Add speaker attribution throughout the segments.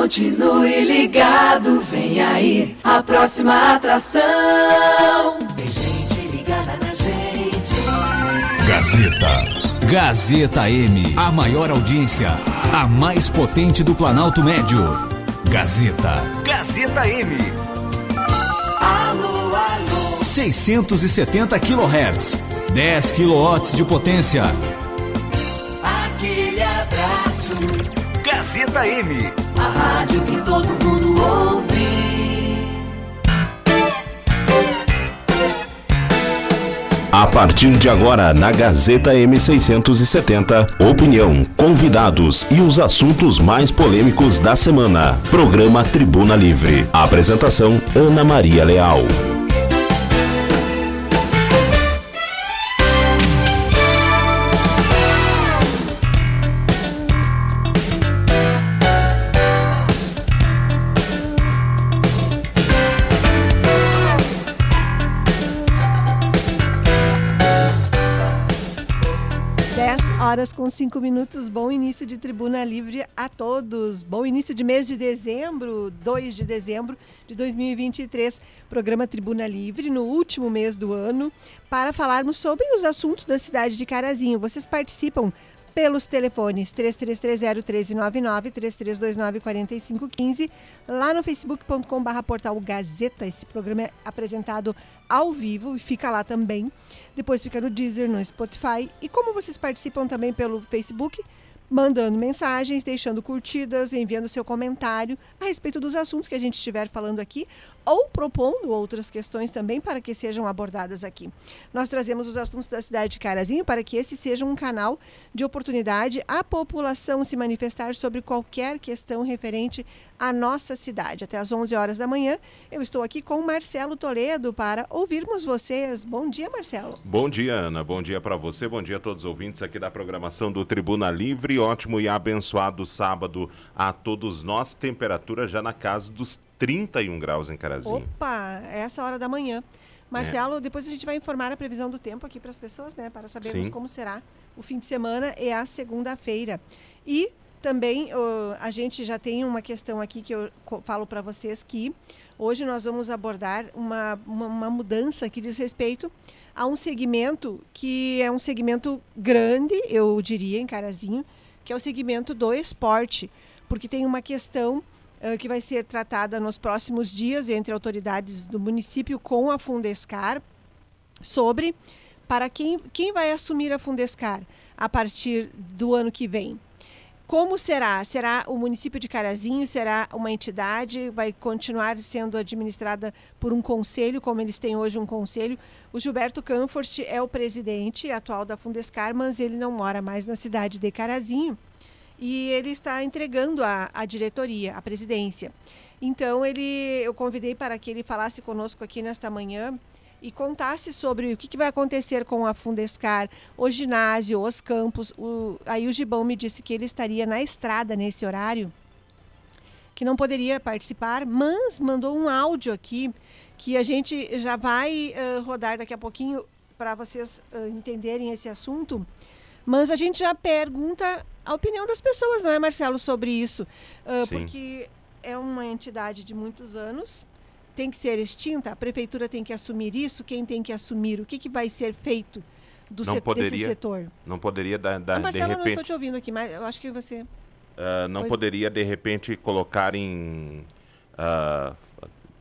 Speaker 1: Continue ligado, vem aí a próxima atração. Tem gente ligada na gente.
Speaker 2: Gazeta. Gazeta M. A maior audiência. A mais potente do Planalto Médio. Gazeta. Gazeta M.
Speaker 1: Alô, alô.
Speaker 2: 670 kHz. 10 kW de potência.
Speaker 1: Aquele abraço.
Speaker 2: Gazeta M.
Speaker 1: A rádio que todo mundo ouve.
Speaker 3: A partir de agora, na Gazeta M670, opinião, convidados e os assuntos mais polêmicos da semana. Programa Tribuna Livre. Apresentação: Ana Maria Leal.
Speaker 4: Horas com 5 minutos. Bom início de Tribuna Livre a todos. Bom início de mês de dezembro, 2 de dezembro de 2023. Programa Tribuna Livre no último mês do ano para falarmos sobre os assuntos da cidade de Carazinho. Vocês participam pelos telefones 3330-1399, 3329-4515, lá no facebook.com.br portal Gazeta. Esse programa é apresentado ao vivo e fica lá também. Depois fica no Deezer, no Spotify. E como vocês participam também pelo Facebook, mandando mensagens, deixando curtidas, enviando seu comentário a respeito dos assuntos que a gente estiver falando aqui ou propondo outras questões também para que sejam abordadas aqui. Nós trazemos os assuntos da cidade de Carazinho para que esse seja um canal de oportunidade à população se manifestar sobre qualquer questão referente à nossa cidade. Até às 11 horas da manhã, eu estou aqui com Marcelo Toledo para ouvirmos vocês. Bom dia, Marcelo.
Speaker 5: Bom dia, Ana. Bom dia para você. Bom dia a todos os ouvintes aqui da programação do Tribuna Livre. Ótimo e abençoado sábado a todos nós. Temperatura já na casa dos 31 graus em Carazinho.
Speaker 4: Opa, é essa hora da manhã. Marcelo, é. depois a gente vai informar a previsão do tempo aqui para as pessoas, né? Para sabermos Sim. como será o fim de semana e a segunda-feira. E também uh, a gente já tem uma questão aqui que eu falo para vocês que hoje nós vamos abordar uma, uma, uma, mudança que diz respeito a um segmento que é um segmento grande, eu diria, em Carazinho, que é o segmento do esporte, porque tem uma questão que vai ser tratada nos próximos dias entre autoridades do município com a Fundescar sobre para quem, quem vai assumir a Fundescar a partir do ano que vem. Como será? Será o município de Carazinho? Será uma entidade? Vai continuar sendo administrada por um conselho, como eles têm hoje um conselho? O Gilberto Canfort é o presidente atual da Fundescar, mas ele não mora mais na cidade de Carazinho e ele está entregando a, a diretoria, a presidência. Então ele, eu convidei para que ele falasse conosco aqui nesta manhã e contasse sobre o que, que vai acontecer com a Fundescar, o ginásio, os campos. O, aí o Gibão me disse que ele estaria na estrada nesse horário, que não poderia participar, mas mandou um áudio aqui que a gente já vai uh, rodar daqui a pouquinho para vocês uh, entenderem esse assunto. Mas a gente já pergunta a opinião das pessoas, não é, Marcelo, sobre isso? Uh, porque é uma entidade de muitos anos, tem que ser extinta, a prefeitura tem que assumir isso, quem tem que assumir? O que, que vai ser feito do
Speaker 5: não
Speaker 4: set
Speaker 5: poderia,
Speaker 4: desse setor?
Speaker 5: Não poderia dar, dar
Speaker 4: Marcelo,
Speaker 5: de repente...
Speaker 4: não estou te ouvindo aqui, mas eu acho que você...
Speaker 5: Uh, não pois... poderia, de repente, colocar em... Uh,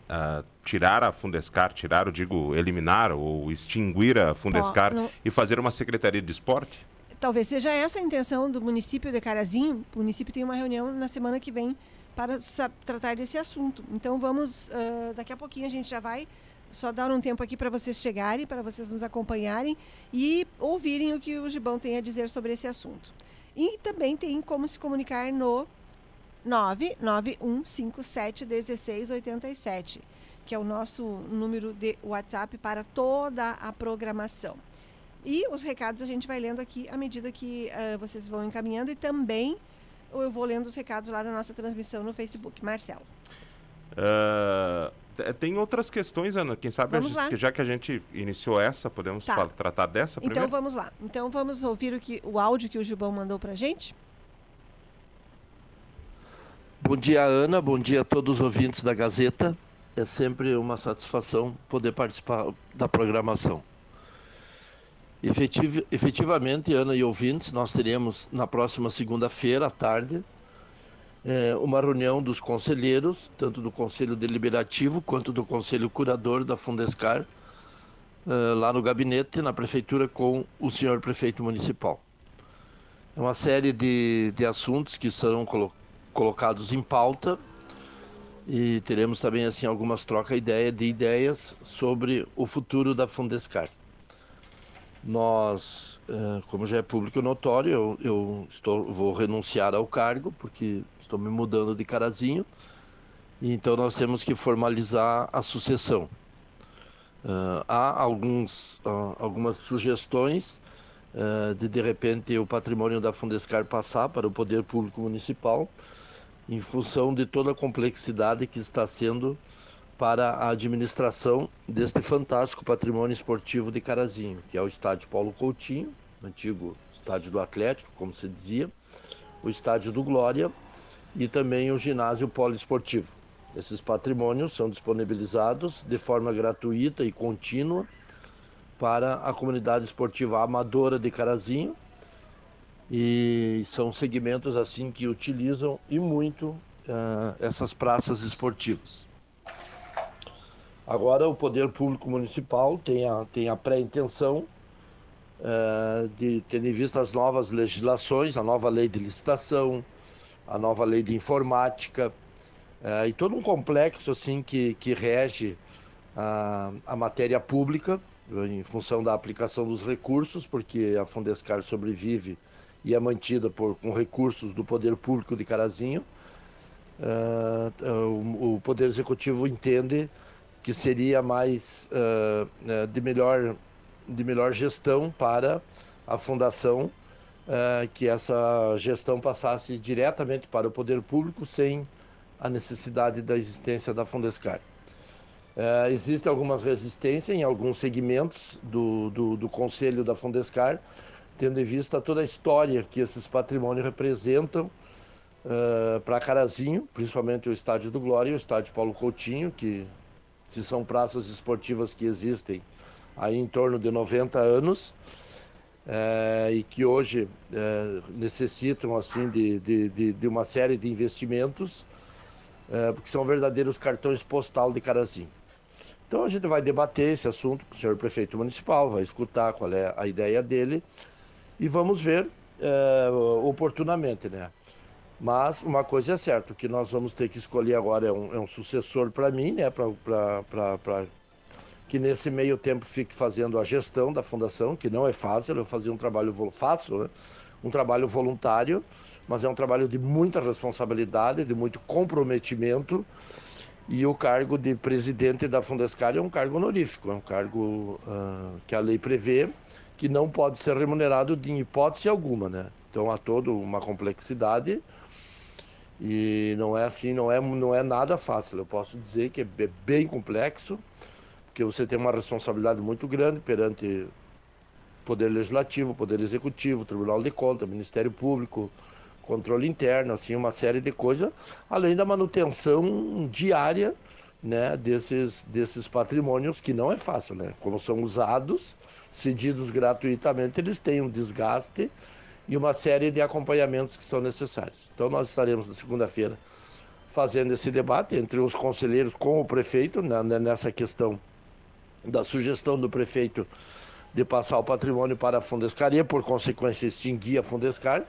Speaker 5: uh, tirar a Fundescar, tirar, eu digo, eliminar ou extinguir a Fundescar não... e fazer uma secretaria de esporte?
Speaker 4: Talvez seja essa a intenção do município de Carazinho. O município tem uma reunião na semana que vem para tratar desse assunto. Então vamos, uh, daqui a pouquinho a gente já vai só dar um tempo aqui para vocês chegarem, para vocês nos acompanharem e ouvirem o que o Gibão tem a dizer sobre esse assunto. E também tem como se comunicar no 991571687, que é o nosso número de WhatsApp para toda a programação. E os recados a gente vai lendo aqui à medida que uh, vocês vão encaminhando e também eu vou lendo os recados lá da nossa transmissão no Facebook. Marcelo.
Speaker 5: Uh, tem outras questões, Ana. Quem sabe, a, já que a gente iniciou essa, podemos tá. tratar dessa
Speaker 4: primeiro? Então vamos lá. Então vamos ouvir o, que, o áudio que o Gilbão mandou pra gente?
Speaker 6: Bom dia, Ana. Bom dia a todos os ouvintes da Gazeta. É sempre uma satisfação poder participar da programação. Efetiv efetivamente, Ana e ouvintes, nós teremos na próxima segunda-feira à tarde é, uma reunião dos conselheiros, tanto do Conselho Deliberativo quanto do Conselho Curador da Fundescar, é, lá no gabinete, na Prefeitura, com o senhor Prefeito Municipal. É uma série de, de assuntos que serão colo colocados em pauta e teremos também assim algumas trocas de ideias sobre o futuro da Fundescar. Nós, é, como já é público notório, eu, eu estou, vou renunciar ao cargo porque estou me mudando de Carazinho, então nós temos que formalizar a sucessão. Uh, há alguns, uh, algumas sugestões uh, de, de repente, o patrimônio da Fundescar passar para o Poder Público Municipal, em função de toda a complexidade que está sendo para a administração deste fantástico patrimônio esportivo de Carazinho, que é o estádio Paulo Coutinho, antigo estádio do Atlético, como se dizia, o estádio do Glória e também o ginásio poliesportivo. Esses patrimônios são disponibilizados de forma gratuita e contínua para a comunidade esportiva amadora de Carazinho e são segmentos assim que utilizam e muito uh, essas praças esportivas. Agora o Poder Público Municipal tem a, tem a pré-intenção uh, de, tendo em vista as novas legislações, a nova lei de licitação, a nova lei de informática é, e todo um complexo assim que, que rege a, a matéria pública em função da aplicação dos recursos, porque a Fundescar sobrevive e é mantida por, com recursos do Poder Público de Carazinho. Uh, o, o, Poder Executivo entende que seria mais uh, de, melhor, de melhor gestão para a Fundação uh, que essa gestão passasse diretamente para o poder público sem a necessidade da existência da Fundescar. Uh, existe alguma resistência em alguns segmentos do, do, do, Conselho da Fundescar, tendo em vista toda a história que esses patrimônios representam uh, para Carazinho, principalmente o Estádio do Glória e o Estádio Paulo Coutinho, que se são praças esportivas que existem aí em torno de 90 anos, é, e que hoje é, necessitam assim de, de, de, de, uma série de investimentos, é, porque são verdadeiros cartões postal de Carazinho. Então a gente vai debater esse assunto com o senhor prefeito municipal, vai escutar qual é a ideia dele e vamos ver oportunamente, né? Mas uma coisa é certa, o que nós vamos ter que escolher agora é um, é um sucessor para mim, né? Para que nesse meio tempo fique fazendo a gestão da fundação, que não é fácil, eu fazia um trabalho fácil, né? um trabalho voluntário, mas é um trabalho de muita responsabilidade, de muito comprometimento. E o cargo de presidente da Fundescar é um cargo honorífico, é um cargo uh, que a lei prevê que não pode ser remunerado de hipótese alguma, né? Então há toda uma complexidade e não é assim, não é, não é nada fácil. Eu posso dizer que é bem complexo porque você tem uma responsabilidade muito grande perante Poder Legislativo, Poder Executivo, Tribunal de Contas, Ministério Público, controle interno, assim, uma série de coisas, além da manutenção diária né, desses, desses patrimônios, que não é fácil, né? Como são usados, cedidos gratuitamente, eles têm um desgaste e uma série de acompanhamentos que são necessários. Então nós estaremos na segunda-feira fazendo esse debate entre os conselheiros com o prefeito né, nessa questão da sugestão do prefeito de passar o patrimônio para a Fundescaria, por consequência extinguir a Fundescar,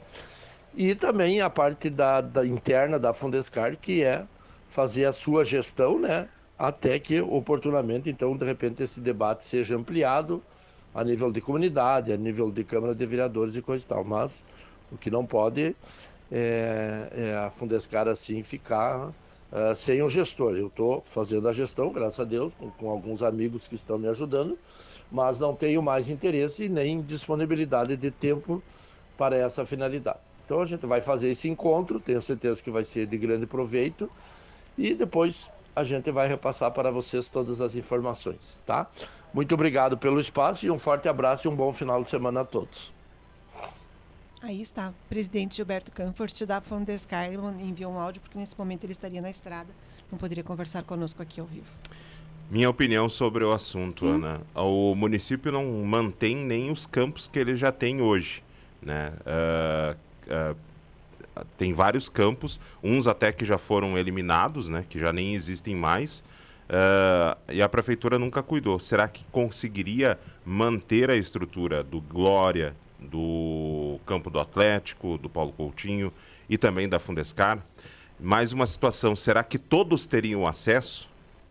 Speaker 6: e também a parte da, da, interna da Fundescar, que é fazer a sua gestão, né, até que oportunamente, então, de repente, esse debate seja ampliado a nível de comunidade, a nível de Câmara de Vereadores e coisa e tal, mas o que não pode é, é a Fundescar, assim, ficar uh, sem o gestor. Eu estou fazendo a gestão, graças a Deus, com, com, alguns amigos que estão me ajudando, mas não tenho mais interesse nem disponibilidade de tempo para essa finalidade. Então a gente vai fazer esse encontro, tenho certeza que vai ser de grande proveito e depois a gente vai repassar para vocês todas as informações, tá? Muito obrigado pelo espaço e um forte abraço e um bom final de semana a todos.
Speaker 4: Aí está, presidente Gilberto Canfort da Fundescar enviou um áudio, porque nesse momento ele estaria na estrada, não poderia conversar conosco aqui ao vivo.
Speaker 5: Minha opinião sobre o assunto, Sim. Ana. O município não mantém nem os campos que ele já tem hoje. Né? Uh, uh, tem vários campos, uns até que já foram eliminados, né? que já nem existem mais. Uh, e a prefeitura nunca cuidou. Será que conseguiria manter a estrutura do Glória, do campo do Atlético, do Paulo Coutinho e também da Fundescar? Mais uma situação: será que todos teriam acesso?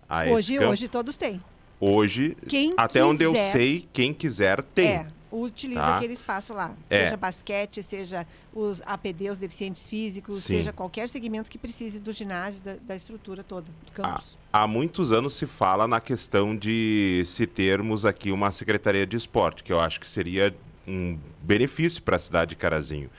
Speaker 4: a hoje, esse campo. Hoje todos têm.
Speaker 5: Hoje, quem até quiser, onde eu sei, quem quiser tem.
Speaker 4: É, utiliza tá? aquele espaço lá. É. Seja basquete, seja os APD, os deficientes físicos, Sim. seja qualquer segmento que precise do ginásio, da, da estrutura toda, do campus.
Speaker 5: Há, há, muitos anos se fala na questão de se termos aqui uma Secretaria de Esporte, que eu acho que seria um benefício para a cidade de Carazinho.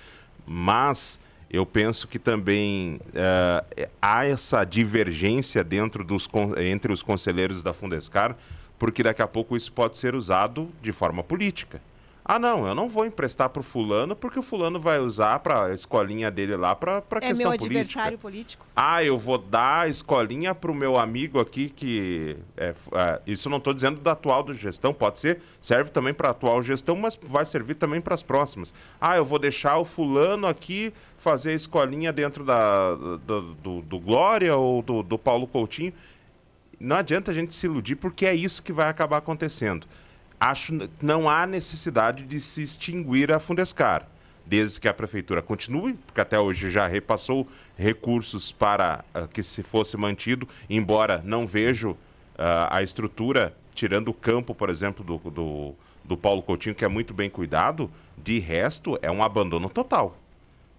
Speaker 5: Mas eu penso que também uh, há essa divergência dentro dos, entre os conselheiros da Fundescar, porque daqui a pouco isso pode ser usado de forma política. Ah, não, eu não vou emprestar para o fulano porque o fulano vai usar para a escolinha dele lá para é questão política. É meu
Speaker 4: adversário político.
Speaker 5: Ah, eu vou dar a escolinha para o meu amigo aqui que... É, é, isso não estou dizendo da atual gestão, pode ser, serve também para a atual gestão, mas vai servir também para as próximas. Ah, eu vou deixar o fulano aqui fazer a escolinha dentro da, do, do, do Glória ou do, do Paulo Coutinho. Não adianta a gente se iludir porque é isso que vai acabar acontecendo acho que não há necessidade de se extinguir a Fundescar, desde que a prefeitura continue, porque até hoje já repassou recursos para uh, que se fosse mantido, embora não vejo uh, a estrutura, tirando o campo, por exemplo, do, do, do Paulo Coutinho, que é muito bem cuidado, de resto é um abandono total.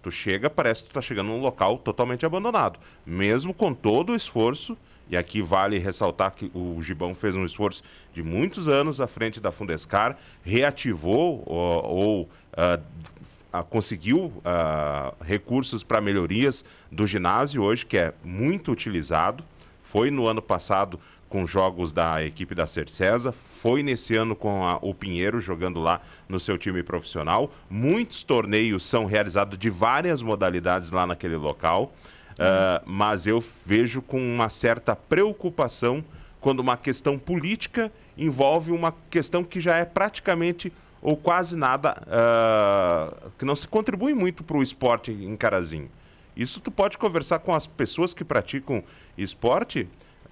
Speaker 5: Tu chega, parece que tu está chegando num local totalmente abandonado, mesmo com todo o esforço e aqui vale ressaltar que o Gibão fez um esforço de muitos anos à frente da Fundescar, reativou ou, ou uh, conseguiu uh, recursos para melhorias do ginásio hoje, que é muito utilizado. Foi no ano passado com jogos da equipe da Cercesa, foi nesse ano com a, o Pinheiro jogando lá no seu time profissional. Muitos torneios são realizados de várias modalidades lá naquele local. Uh, mas eu vejo com uma certa preocupação quando uma questão política envolve uma questão que já é praticamente ou quase nada, uh, que não se contribui muito para o esporte em Carazinho. Isso tu pode conversar com as pessoas que praticam esporte,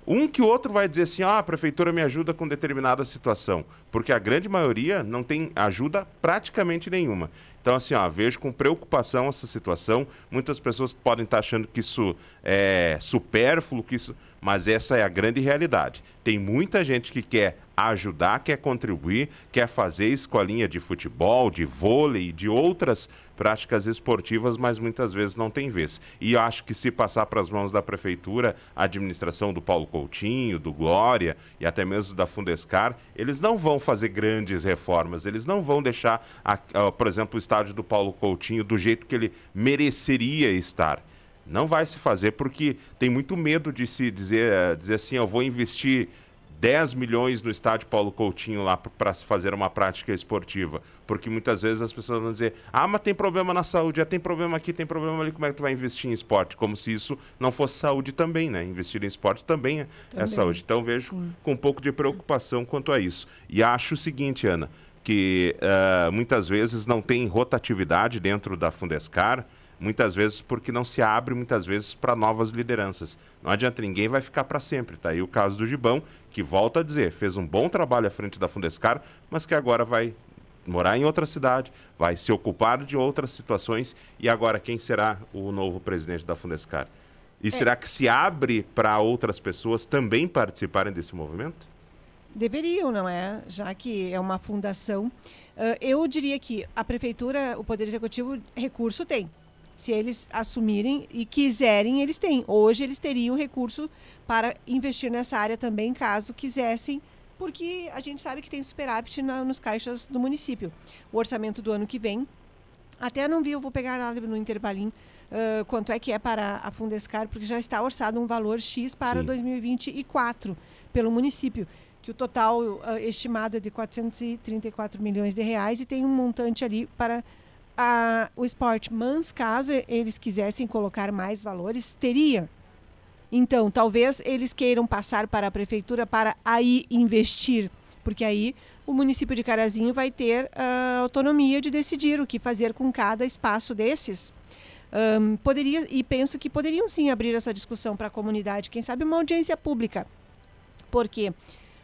Speaker 5: um que outro vai dizer assim, ah, a prefeitura me ajuda com determinada situação, porque a grande maioria não tem ajuda praticamente nenhuma. Então, assim, ó, vejo com preocupação essa situação. Muitas pessoas podem estar achando que isso é supérfluo, que isso... mas essa é a grande realidade. Tem muita gente que quer ajudar, quer contribuir, quer fazer escolinha de futebol, de vôlei, de outras práticas esportivas, mas muitas vezes não tem vez. E eu acho que se passar para as mãos da prefeitura, a administração do Paulo Coutinho, do Glória e até mesmo da Fundescar, eles não vão fazer grandes reformas, eles não vão deixar, a, a, por exemplo, o estádio do Paulo Coutinho do jeito que ele mereceria estar. Não vai se fazer porque tem muito medo de se dizer, eh, dizer assim, eu vou investir 10 milhões no estádio Paulo Coutinho lá para fazer uma prática esportiva. Porque muitas vezes as pessoas vão dizer: ah, mas tem problema na saúde, já tem problema aqui, tem problema ali, como é que tu vai investir em esporte? Como se isso não fosse saúde também, né? Investir em esporte também é, é também. é saúde. Então vejo Sim. com um pouco de preocupação quanto a isso. E acho o seguinte, Ana, que uh, muitas vezes não tem rotatividade dentro da Fundescar muitas vezes porque não se abre muitas vezes para novas lideranças. Não adianta ninguém vai ficar para sempre. Tá aí o caso do Gibão, que volta a dizer, fez um bom trabalho à frente da Fundescar, mas que agora vai morar em outra cidade, vai se ocupar de outras situações e agora quem será o novo presidente da Fundescar? E é. será que se abre para outras pessoas também participarem desse movimento?
Speaker 4: Deveriam, não é? Já que é uma fundação. Uh, eu diria que a prefeitura, o Poder Executivo, recurso tem se eles assumirem e quiserem, eles têm. Hoje eles teriam recurso para investir nessa área também, caso quisessem, porque a gente sabe que tem superávit na, nos caixas do município. O orçamento do ano que vem, até não vi, eu vou pegar lá no intervalinho, uh, quanto é que é para a Fundescar, porque já está orçado um valor X para Sim. 2024 pelo município que o total uh, estimado é de 434 milhões de reais e tem um montante ali para a, o esporte. Mas caso eles quisessem colocar mais valores, teria. Então, talvez eles queiram passar para a prefeitura para aí investir, porque aí o município de Carazinho vai ter a autonomia de decidir o que fazer com cada espaço desses. Um, poderia e penso que poderiam sim abrir essa discussão para a comunidade, quem sabe uma audiência pública, porque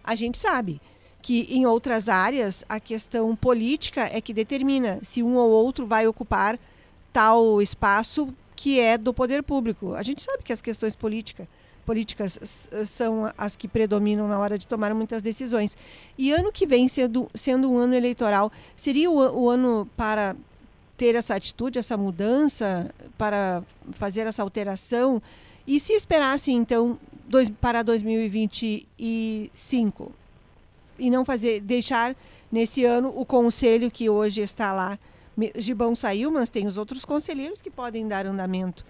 Speaker 4: a gente sabe que em outras áreas a questão política é que determina se um ou outro vai ocupar tal espaço que é do poder público. A gente sabe que as questões política, políticas são as que predominam na hora de tomar muitas decisões. E ano que vem, sendo, sendo um ano eleitoral, seria o, o ano para ter essa atitude, essa mudança, para fazer essa alteração? E se esperasse, então, dois, para 2025? E não fazer deixar nesse ano o conselho que hoje está lá. Gibão saiu, mas tem os outros conselheiros que podem dar andamento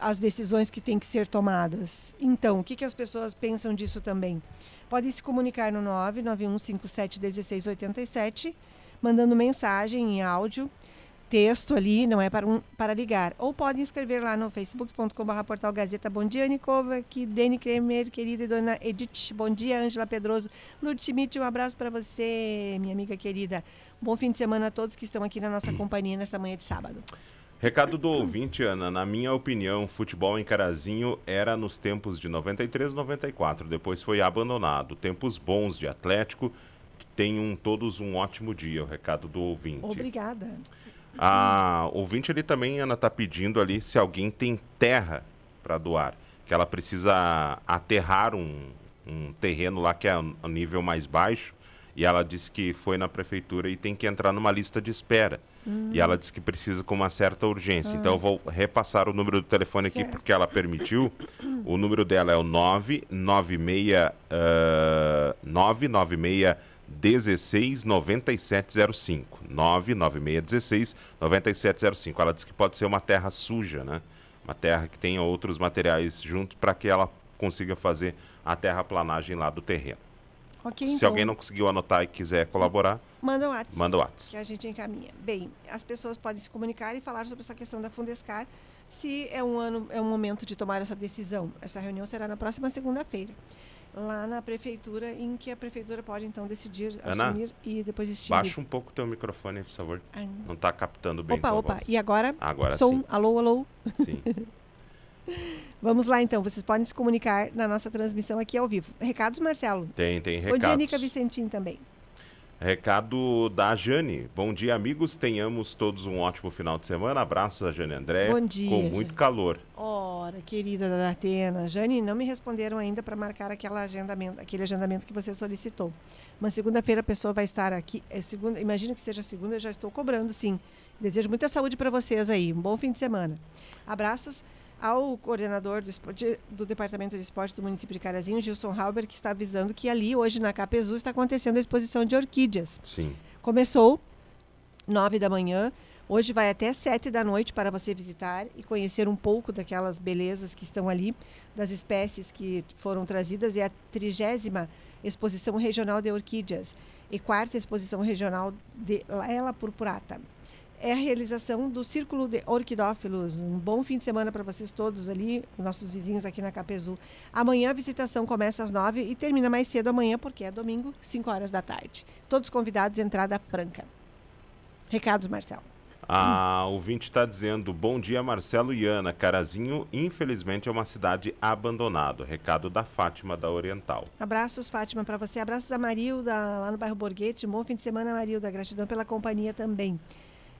Speaker 4: às decisões que têm que ser tomadas. Então, o que, que as pessoas pensam disso também? Podem se comunicar no 991571687, mandando mensagem em áudio texto ali, não é para, um, para ligar. Ou podem escrever lá no facebook.com.br portal Gazeta. Bom dia, Nicova, aqui Dani Kremer, querida e dona Edith. Bom dia, Ângela Pedroso. Lourdes Schmidt, um abraço para você, minha amiga querida. Bom fim de semana a todos que estão aqui na nossa companhia nesta manhã de sábado.
Speaker 5: Recado do ouvinte, Ana. Na minha opinião, futebol em Carazinho era nos tempos de 93 e 94. Depois foi abandonado. Tempos bons de Atlético. Tenham todos um ótimo dia. O recado do ouvinte.
Speaker 4: Obrigada.
Speaker 5: A ouvinte ali também, Ana, está pedindo ali se alguém tem terra para doar. Que ela precisa aterrar um, um terreno lá que é a nível mais baixo. E ela disse que foi na prefeitura e tem que entrar numa lista de espera. Uhum. E ela disse que precisa com uma certa urgência. Uhum. Então eu vou repassar o número do telefone certo. aqui porque ela permitiu. o número dela é o 996 uh, 996 16 9705. 99616 9705. Ela diz que pode ser uma terra suja, né? Uma terra que tenha outros materiais junto para que ela consiga fazer a terraplanagem lá do terreno. Okay, Se então... alguém não conseguiu anotar e quiser colaborar,
Speaker 4: manda o WhatsApp.
Speaker 5: Manda o WhatsApp.
Speaker 4: Que a gente encaminha. Bem, as pessoas podem se comunicar e falar sobre essa questão da Fundescar, se é um ano, é um momento de tomar essa decisão. Essa reunião será na próxima segunda-feira lá na prefeitura, em que a prefeitura pode então decidir Ana, assumir e depois extinguir.
Speaker 5: Baixa um pouco o teu microfone, por favor. Não está captando bem.
Speaker 4: Opa, opa.
Speaker 5: Voz.
Speaker 4: E agora?
Speaker 5: Agora
Speaker 4: som.
Speaker 5: sim.
Speaker 4: Alô, alô.
Speaker 5: Sim.
Speaker 4: Vamos lá então, vocês podem se comunicar na nossa transmissão aqui ao vivo. Recados, Marcelo?
Speaker 5: Tem, tem recados.
Speaker 4: Bom dia, Nica Vicentim também.
Speaker 5: Recado da Jane. Bom dia, amigos. Tenhamos todos um ótimo final de semana. Abraços a Jane André.
Speaker 4: Bom dia.
Speaker 5: Com muito Jane. calor.
Speaker 4: Ora, querida da Atena. Jane, não me responderam ainda para marcar aquele agendamento, aquele agendamento que você solicitou. Mas segunda-feira a pessoa vai estar aqui. É segunda, imagino que seja segunda, já estou cobrando, sim. Desejo muita saúde para vocês aí. Um bom fim de semana. Abraços ao coordenador do, esporte, do, Departamento de Esportes do município de Carazinho, Gilson Halber, que está avisando que ali, hoje, na Capezu, está acontecendo a exposição de orquídeas.
Speaker 5: Sim.
Speaker 4: Começou nove da manhã, hoje vai até sete da noite para você visitar e conhecer um pouco daquelas belezas que estão ali, das espécies que foram trazidas. É a trigésima exposição regional de orquídeas e quarta exposição regional de Ela Purpurata é a realização do Círculo de Orquidófilos. Um bom fim de semana para vocês todos ali, nossos vizinhos aqui na Capezu. Amanhã a visitação começa às nove e termina mais cedo amanhã, porque é domingo, 5 horas da tarde. Todos convidados, entrada franca. Recados, Marcelo.
Speaker 5: A ouvinte está dizendo: Bom dia, Marcelo e Ana. Carazinho, infelizmente, é uma cidade abandonada. Recado da Fátima da Oriental.
Speaker 4: Abraços, Fátima, para você. Abraços da Marilda, lá no bairro Borghetti. Bom fim de semana, Marilda. Gratidão pela companhia também.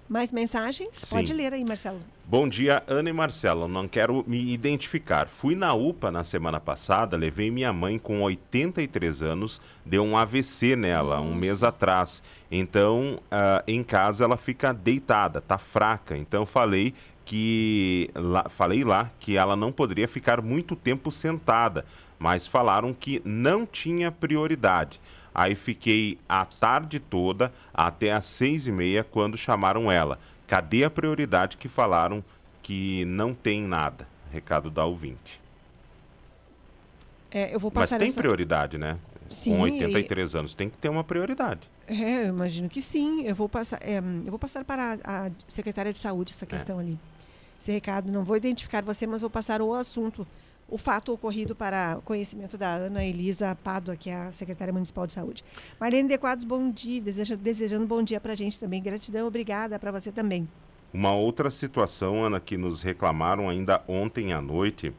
Speaker 4: Mais mensagens? Sim. Pode ler aí, Marcelo.
Speaker 5: Bom dia, Ana e Marcelo. Não quero me identificar. Fui na UPA na semana passada, levei minha mãe com 83 anos, deu um AVC nela Nossa. um mês atrás. Então, uh, em casa ela fica deitada, tá fraca. Então falei que lá, falei lá que ela não poderia ficar muito tempo sentada, mas falaram que não tinha prioridade. Aí fiquei a tarde toda até às seis e meia quando chamaram ela. Cadê a prioridade que falaram que não tem nada? Recado da ouvinte.
Speaker 4: É, eu vou passar
Speaker 5: Mas tem
Speaker 4: essa...
Speaker 5: prioridade, né? sim, com 83 e... anos tem que ter uma prioridade.
Speaker 4: É, eu imagino que sim. Eu vou passar, é, eu vou passar para a, a secretária de saúde essa é. questão é. ali. Esse recado, não vou identificar você, mas vou passar o assunto, o fato ocorrido para conhecimento da Ana Elisa Pádua, que é a secretária municipal de saúde. Marlene Dequados, bom dia, desejando, desejando bom dia para a gente também. Gratidão, obrigada para você também.
Speaker 5: Uma outra situação, Ana, que nos reclamaram ainda ontem à noite,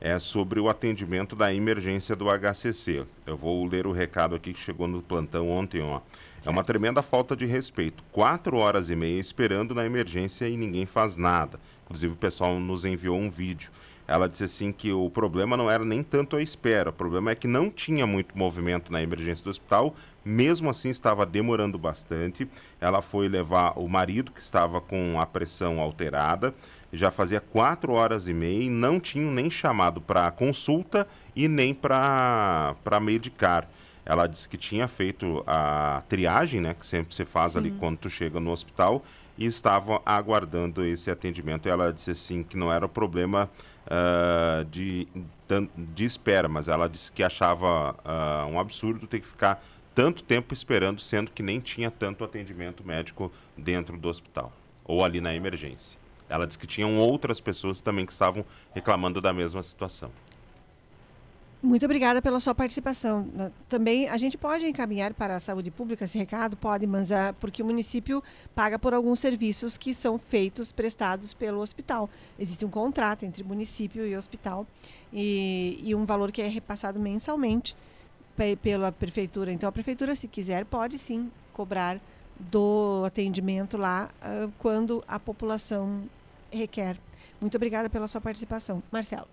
Speaker 5: é sobre o atendimento da emergência do HCC. Eu vou ler o recado aqui que chegou no plantão ontem, ó. É uma tremenda falta de respeito. Quatro horas e meia esperando na emergência e ninguém faz nada. Inclusive o pessoal nos enviou um vídeo. Ela disse assim que o problema não era nem tanto a espera, o problema é que não tinha muito movimento na emergência do hospital, mesmo assim estava demorando bastante. Ela foi levar o marido que estava com a pressão alterada já fazia quatro horas e meia e não tinham nem chamado para consulta e nem para medicar. Ela disse que tinha feito a triagem, né, que sempre se faz Sim. ali quando tu chega no hospital, e estava aguardando esse atendimento. Ela disse assim que não era problema uh, de, de espera, mas ela disse que achava uh, um absurdo ter que ficar tanto tempo esperando, sendo que nem tinha tanto atendimento médico dentro do hospital ou ali na emergência. Ela disse que tinham outras pessoas também que estavam reclamando da mesma situação.
Speaker 4: Muito obrigada pela sua participação. Também a gente pode encaminhar para a saúde pública esse recado? Pode, mas porque o município paga por alguns serviços que são feitos, prestados pelo hospital. Existe um contrato entre município e hospital e, e um valor que é repassado mensalmente pela prefeitura. Então a prefeitura, se quiser, pode sim cobrar do atendimento lá uh, quando a população requer. Muito obrigada pela sua participação. Marcelo.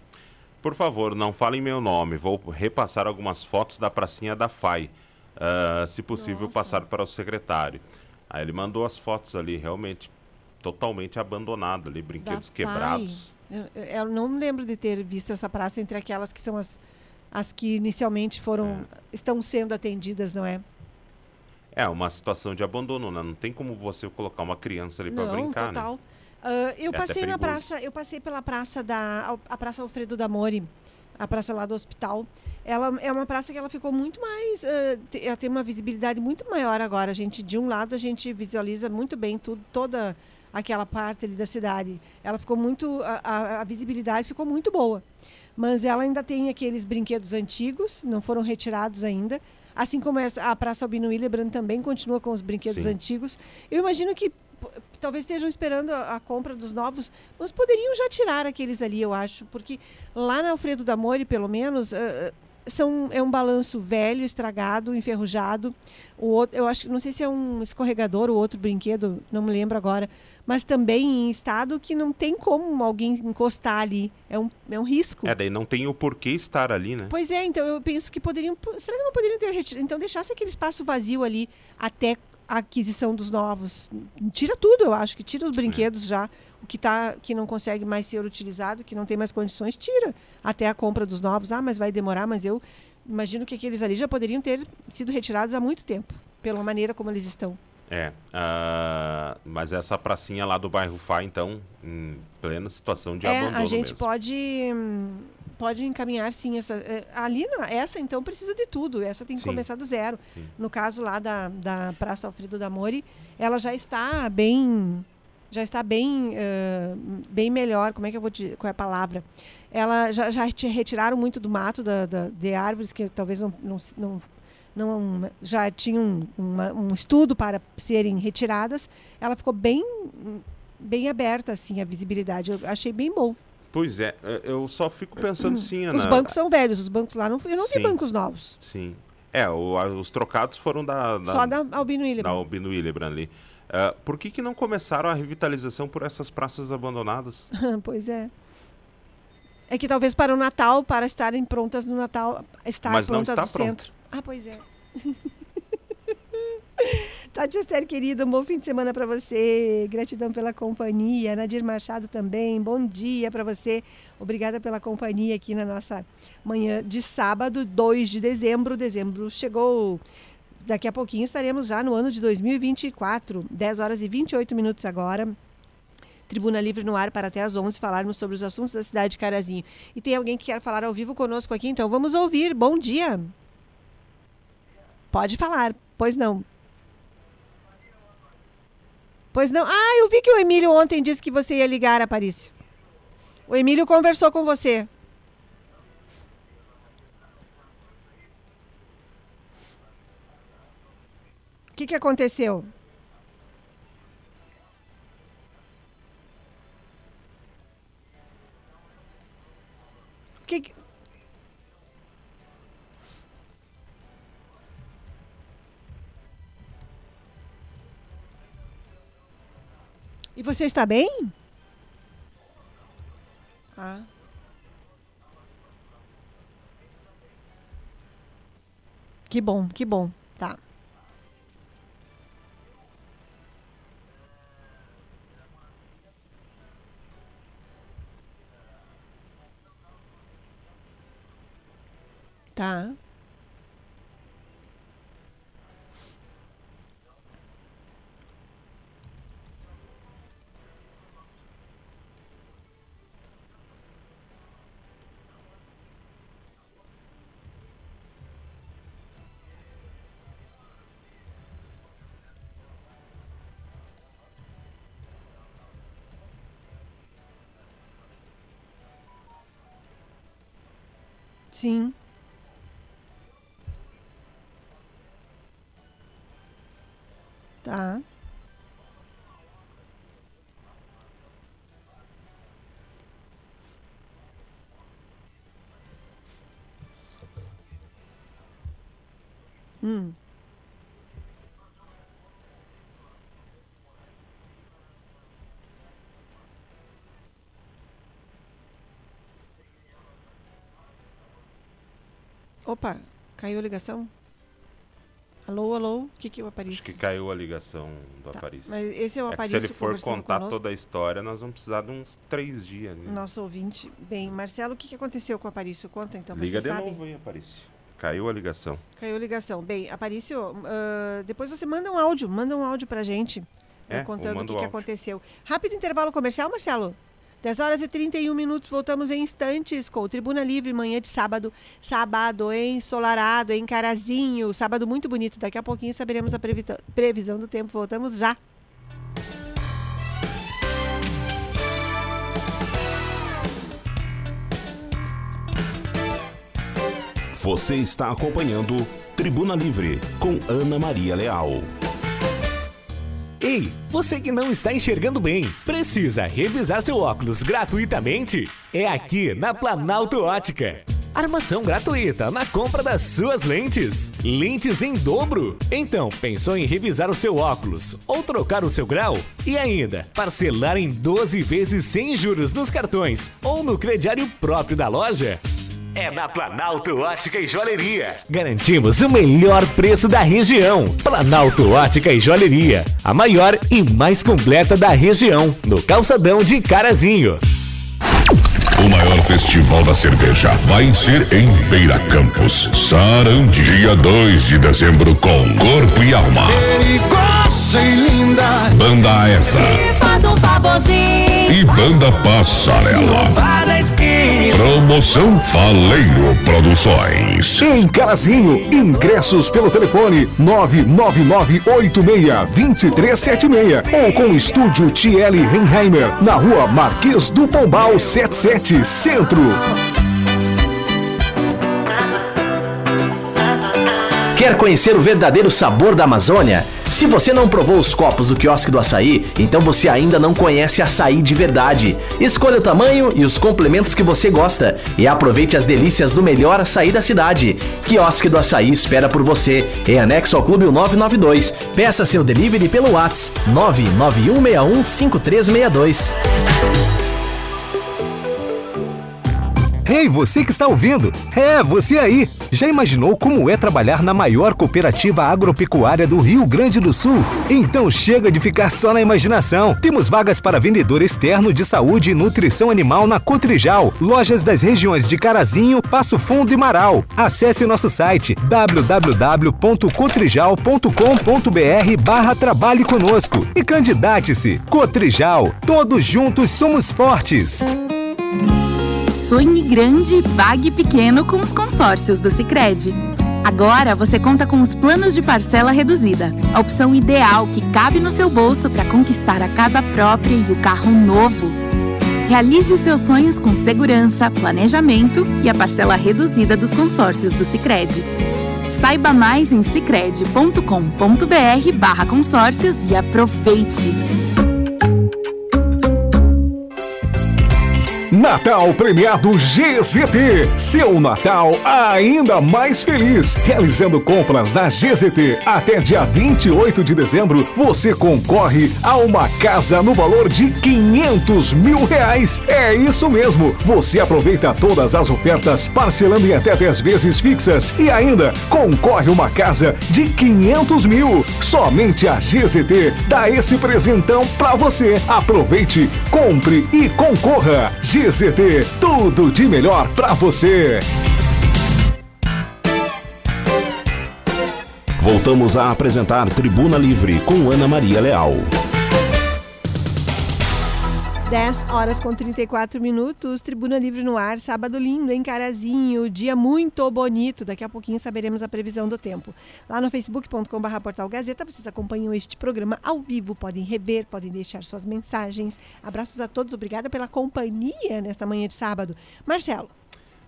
Speaker 5: Por favor, não falem meu nome. Vou repassar algumas fotos da pracinha da FAI. Uh, se possível, Nossa. passar para o secretário. Aí ele mandou as fotos ali, realmente totalmente abandonado ali, brinquedos da quebrados.
Speaker 4: Eu, eu, não me lembro de ter visto essa praça entre aquelas que são as, as que inicialmente foram é. estão sendo atendidas, não é?
Speaker 5: É uma situação de abandono, né? Não tem como você colocar uma criança ali para brincar,
Speaker 4: total.
Speaker 5: né?
Speaker 4: Uh, eu é passei na praça, eu passei pela praça da a praça Alfredo da Mori, a praça lá do hospital. Ela é uma praça que ela ficou muito mais, uh, ela tem uma visibilidade muito maior agora. A gente de um lado a gente visualiza muito bem tudo, toda aquela parte ali da cidade. Ela ficou muito, a, a visibilidade ficou muito boa. Mas ela ainda tem aqueles brinquedos antigos, não foram retirados ainda. Assim como a Praça Albino Willebrand também continua com os brinquedos Sim. antigos. Eu imagino que talvez estejam esperando a, a, compra dos novos, mas poderiam já tirar aqueles ali, eu acho, porque lá na Alfredo da Mori, pelo menos, uh, são, é um balanço velho, estragado, enferrujado. O outro, eu acho, não sei se é um escorregador ou outro brinquedo, não me lembro agora, mas também em estado que não tem como alguém encostar ali. É um, é um risco.
Speaker 5: É, daí não tem o porquê estar ali, né?
Speaker 4: Pois é, então eu penso que poderiam. Será que não poderiam ter retirado? Então deixasse aquele espaço vazio ali até a aquisição dos novos. Tira tudo, eu acho que tira os brinquedos é. já. O que, tá, que não consegue mais ser utilizado, que não tem mais condições, tira até a compra dos novos. Ah, mas vai demorar, mas eu imagino que aqueles ali já poderiam ter sido retirados há muito tempo, pela maneira como eles estão.
Speaker 5: É, uh, mas essa pracinha lá do bairro Fá, então, em plena situação de é, abandono
Speaker 4: a gente
Speaker 5: mesmo.
Speaker 4: pode pode encaminhar sim essa é, ali essa então precisa de tudo. Essa tem que sim. começar do zero. Sim. no caso lá da, da Praça Alfredo da Mori ela já está bem já está bem uh, bem melhor. Como é que eu vou dizer qual é a palavra? Ela já, já retiraram muito do mato da, da de árvores que talvez não, não, não, não já tinham uma, um estudo para serem retiradas. Ela ficou bem bem aberta assim a visibilidade. Eu achei bem bom
Speaker 5: Pois é, é, eu só fico pensando sim, Ana.
Speaker 4: Os bancos são velhos, os bancos lá não, eu não sim, vi bancos novos.
Speaker 5: Sim. É, o, os trocados foram da, da
Speaker 4: Só da Albino Willebrand.
Speaker 5: Da Albino Willebrand ali. Uh, por que, que não começaram a revitalização por essas praças abandonadas?
Speaker 4: pois é. É que talvez para o Natal, para estarem prontas no Natal, estar Mas pronta não está do pronto. centro. Ah, pois é. Tati Esther, querida, um bom fim de semana para você. Gratidão pela companhia. Nadir Machado também, bom dia para você. Obrigada pela companhia aqui na nossa manhã de sábado, 2 de dezembro. Dezembro chegou. Daqui a pouquinho estaremos já no ano de 2024, 10 horas e 28 minutos agora. Tribuna Livre no ar para até às 11 falarmos sobre os assuntos da cidade de Carazinho. E tem alguém que quer falar ao vivo conosco aqui, então vamos ouvir. Bom dia. Pode falar. Pois não. Pois não. Ah, eu vi que o Emílio ontem disse que você ia ligar, Aparício. O Emílio conversou com você. O que, que aconteceu? O que, que... E você está bem? Ah. Que bom, que bom. Tá. Tá. Sim. Tá. Hum. Opa, caiu a ligação? Alô, alô, o que que eu Aparício?
Speaker 5: Acho que caiu a ligação do tá, Aparício.
Speaker 4: Mas esse é o Aparício
Speaker 5: é se ele for contar conosco. toda a história, nós vamos precisar de uns três dias. Né?
Speaker 4: Nosso ouvinte. Bem, Marcelo, o que, que aconteceu com o Aparício? Conta então,
Speaker 5: Liga de
Speaker 4: sabe.
Speaker 5: novo aí, Aparício. Caiu a ligação.
Speaker 4: Caiu a ligação. Bem, Aparício, uh, depois você manda um áudio, manda um áudio pra gente. É, contando o que, que aconteceu. Rápido intervalo comercial, Marcelo? 10 horas e 31 minutos, voltamos em instantes com o Tribuna Livre, manhã de sábado, sábado ensolarado, em Carazinho, sábado muito bonito. Daqui a pouquinho saberemos a previsão do tempo. Voltamos já.
Speaker 3: Você está acompanhando Tribuna Livre com Ana Maria Leal.
Speaker 7: Ei, você que não está enxergando bem, precisa revisar seu óculos gratuitamente? É aqui na Planalto Ótica. Armação gratuita na compra das suas lentes. Lentes em dobro. Então, pensou em revisar o seu óculos ou trocar o seu grau? E ainda, parcelar em 12 vezes sem juros nos cartões ou no crediário próprio da loja? É na Planalto Ótica e Joalheria. Garantimos o melhor preço da região. Planalto Ótica e Joalheria, a maior e mais completa da região, no calçadão de Carazinho.
Speaker 8: O maior festival da cerveja vai ser em Beira Campos, Sarandi, dia 2 de dezembro com Corpo e Alma. Banda essa. E banda Passarela. Promoção Faleiro Produções.
Speaker 9: Em Carazinho, ingressos pelo telefone 999862376 ou com o estúdio Thiele Renheimer na rua Marquês do Pombal 77 Centro.
Speaker 10: Quer conhecer o verdadeiro sabor da Amazônia? Se você não provou os copos do quiosque do açaí, então você ainda não conhece açaí de verdade. Escolha o tamanho e os complementos que você gosta e aproveite as delícias do melhor açaí da cidade. Quiosque do Açaí espera por você, em anexo ao Clube 992. Peça seu delivery pelo WhatsApp 991615362.
Speaker 9: Ei, você que está ouvindo! É, você aí! Já imaginou como é trabalhar na maior cooperativa agropecuária do Rio Grande do Sul? Então chega de ficar só na imaginação. Temos vagas para vendedor externo de saúde e nutrição animal na Cotrijal, lojas das regiões de Carazinho, Passo Fundo e Marau. Acesse nosso site www.cotrijal.com.br barra trabalhe conosco e candidate-se. Cotrijal, todos juntos somos fortes.
Speaker 11: Sonhe grande e pague pequeno com os consórcios do Sicredi. Agora você conta com os planos de parcela reduzida, a opção ideal que cabe no seu bolso para conquistar a casa própria e o carro novo. Realize os seus sonhos com segurança, planejamento e a parcela reduzida dos consórcios do Sicredi. Saiba mais em sicredi.com.br/barra consórcios e aproveite!
Speaker 12: Natal Premiado GZT. Seu Natal ainda mais feliz. Realizando compras na GZT até dia 28 de dezembro, você concorre a uma casa no valor de 500 mil reais. É isso mesmo. Você aproveita todas as ofertas, parcelando em até 10 vezes fixas e ainda concorre uma casa de 500 mil. Somente a GZT dá esse presentão pra você. Aproveite, compre e concorra. GZT, tudo de melhor para você.
Speaker 3: Voltamos a apresentar Tribuna Livre com Ana Maria Leal.
Speaker 4: 10 horas com 34 minutos, Tribuna Livre no ar, sábado lindo em Carazinho, dia muito bonito. Daqui a pouquinho saberemos a previsão do tempo. Lá no facebook.com.br portal Gazeta, vocês acompanham este programa ao vivo, podem rever, podem deixar suas mensagens. Abraços a todos, obrigada pela companhia nesta manhã de sábado. Marcelo.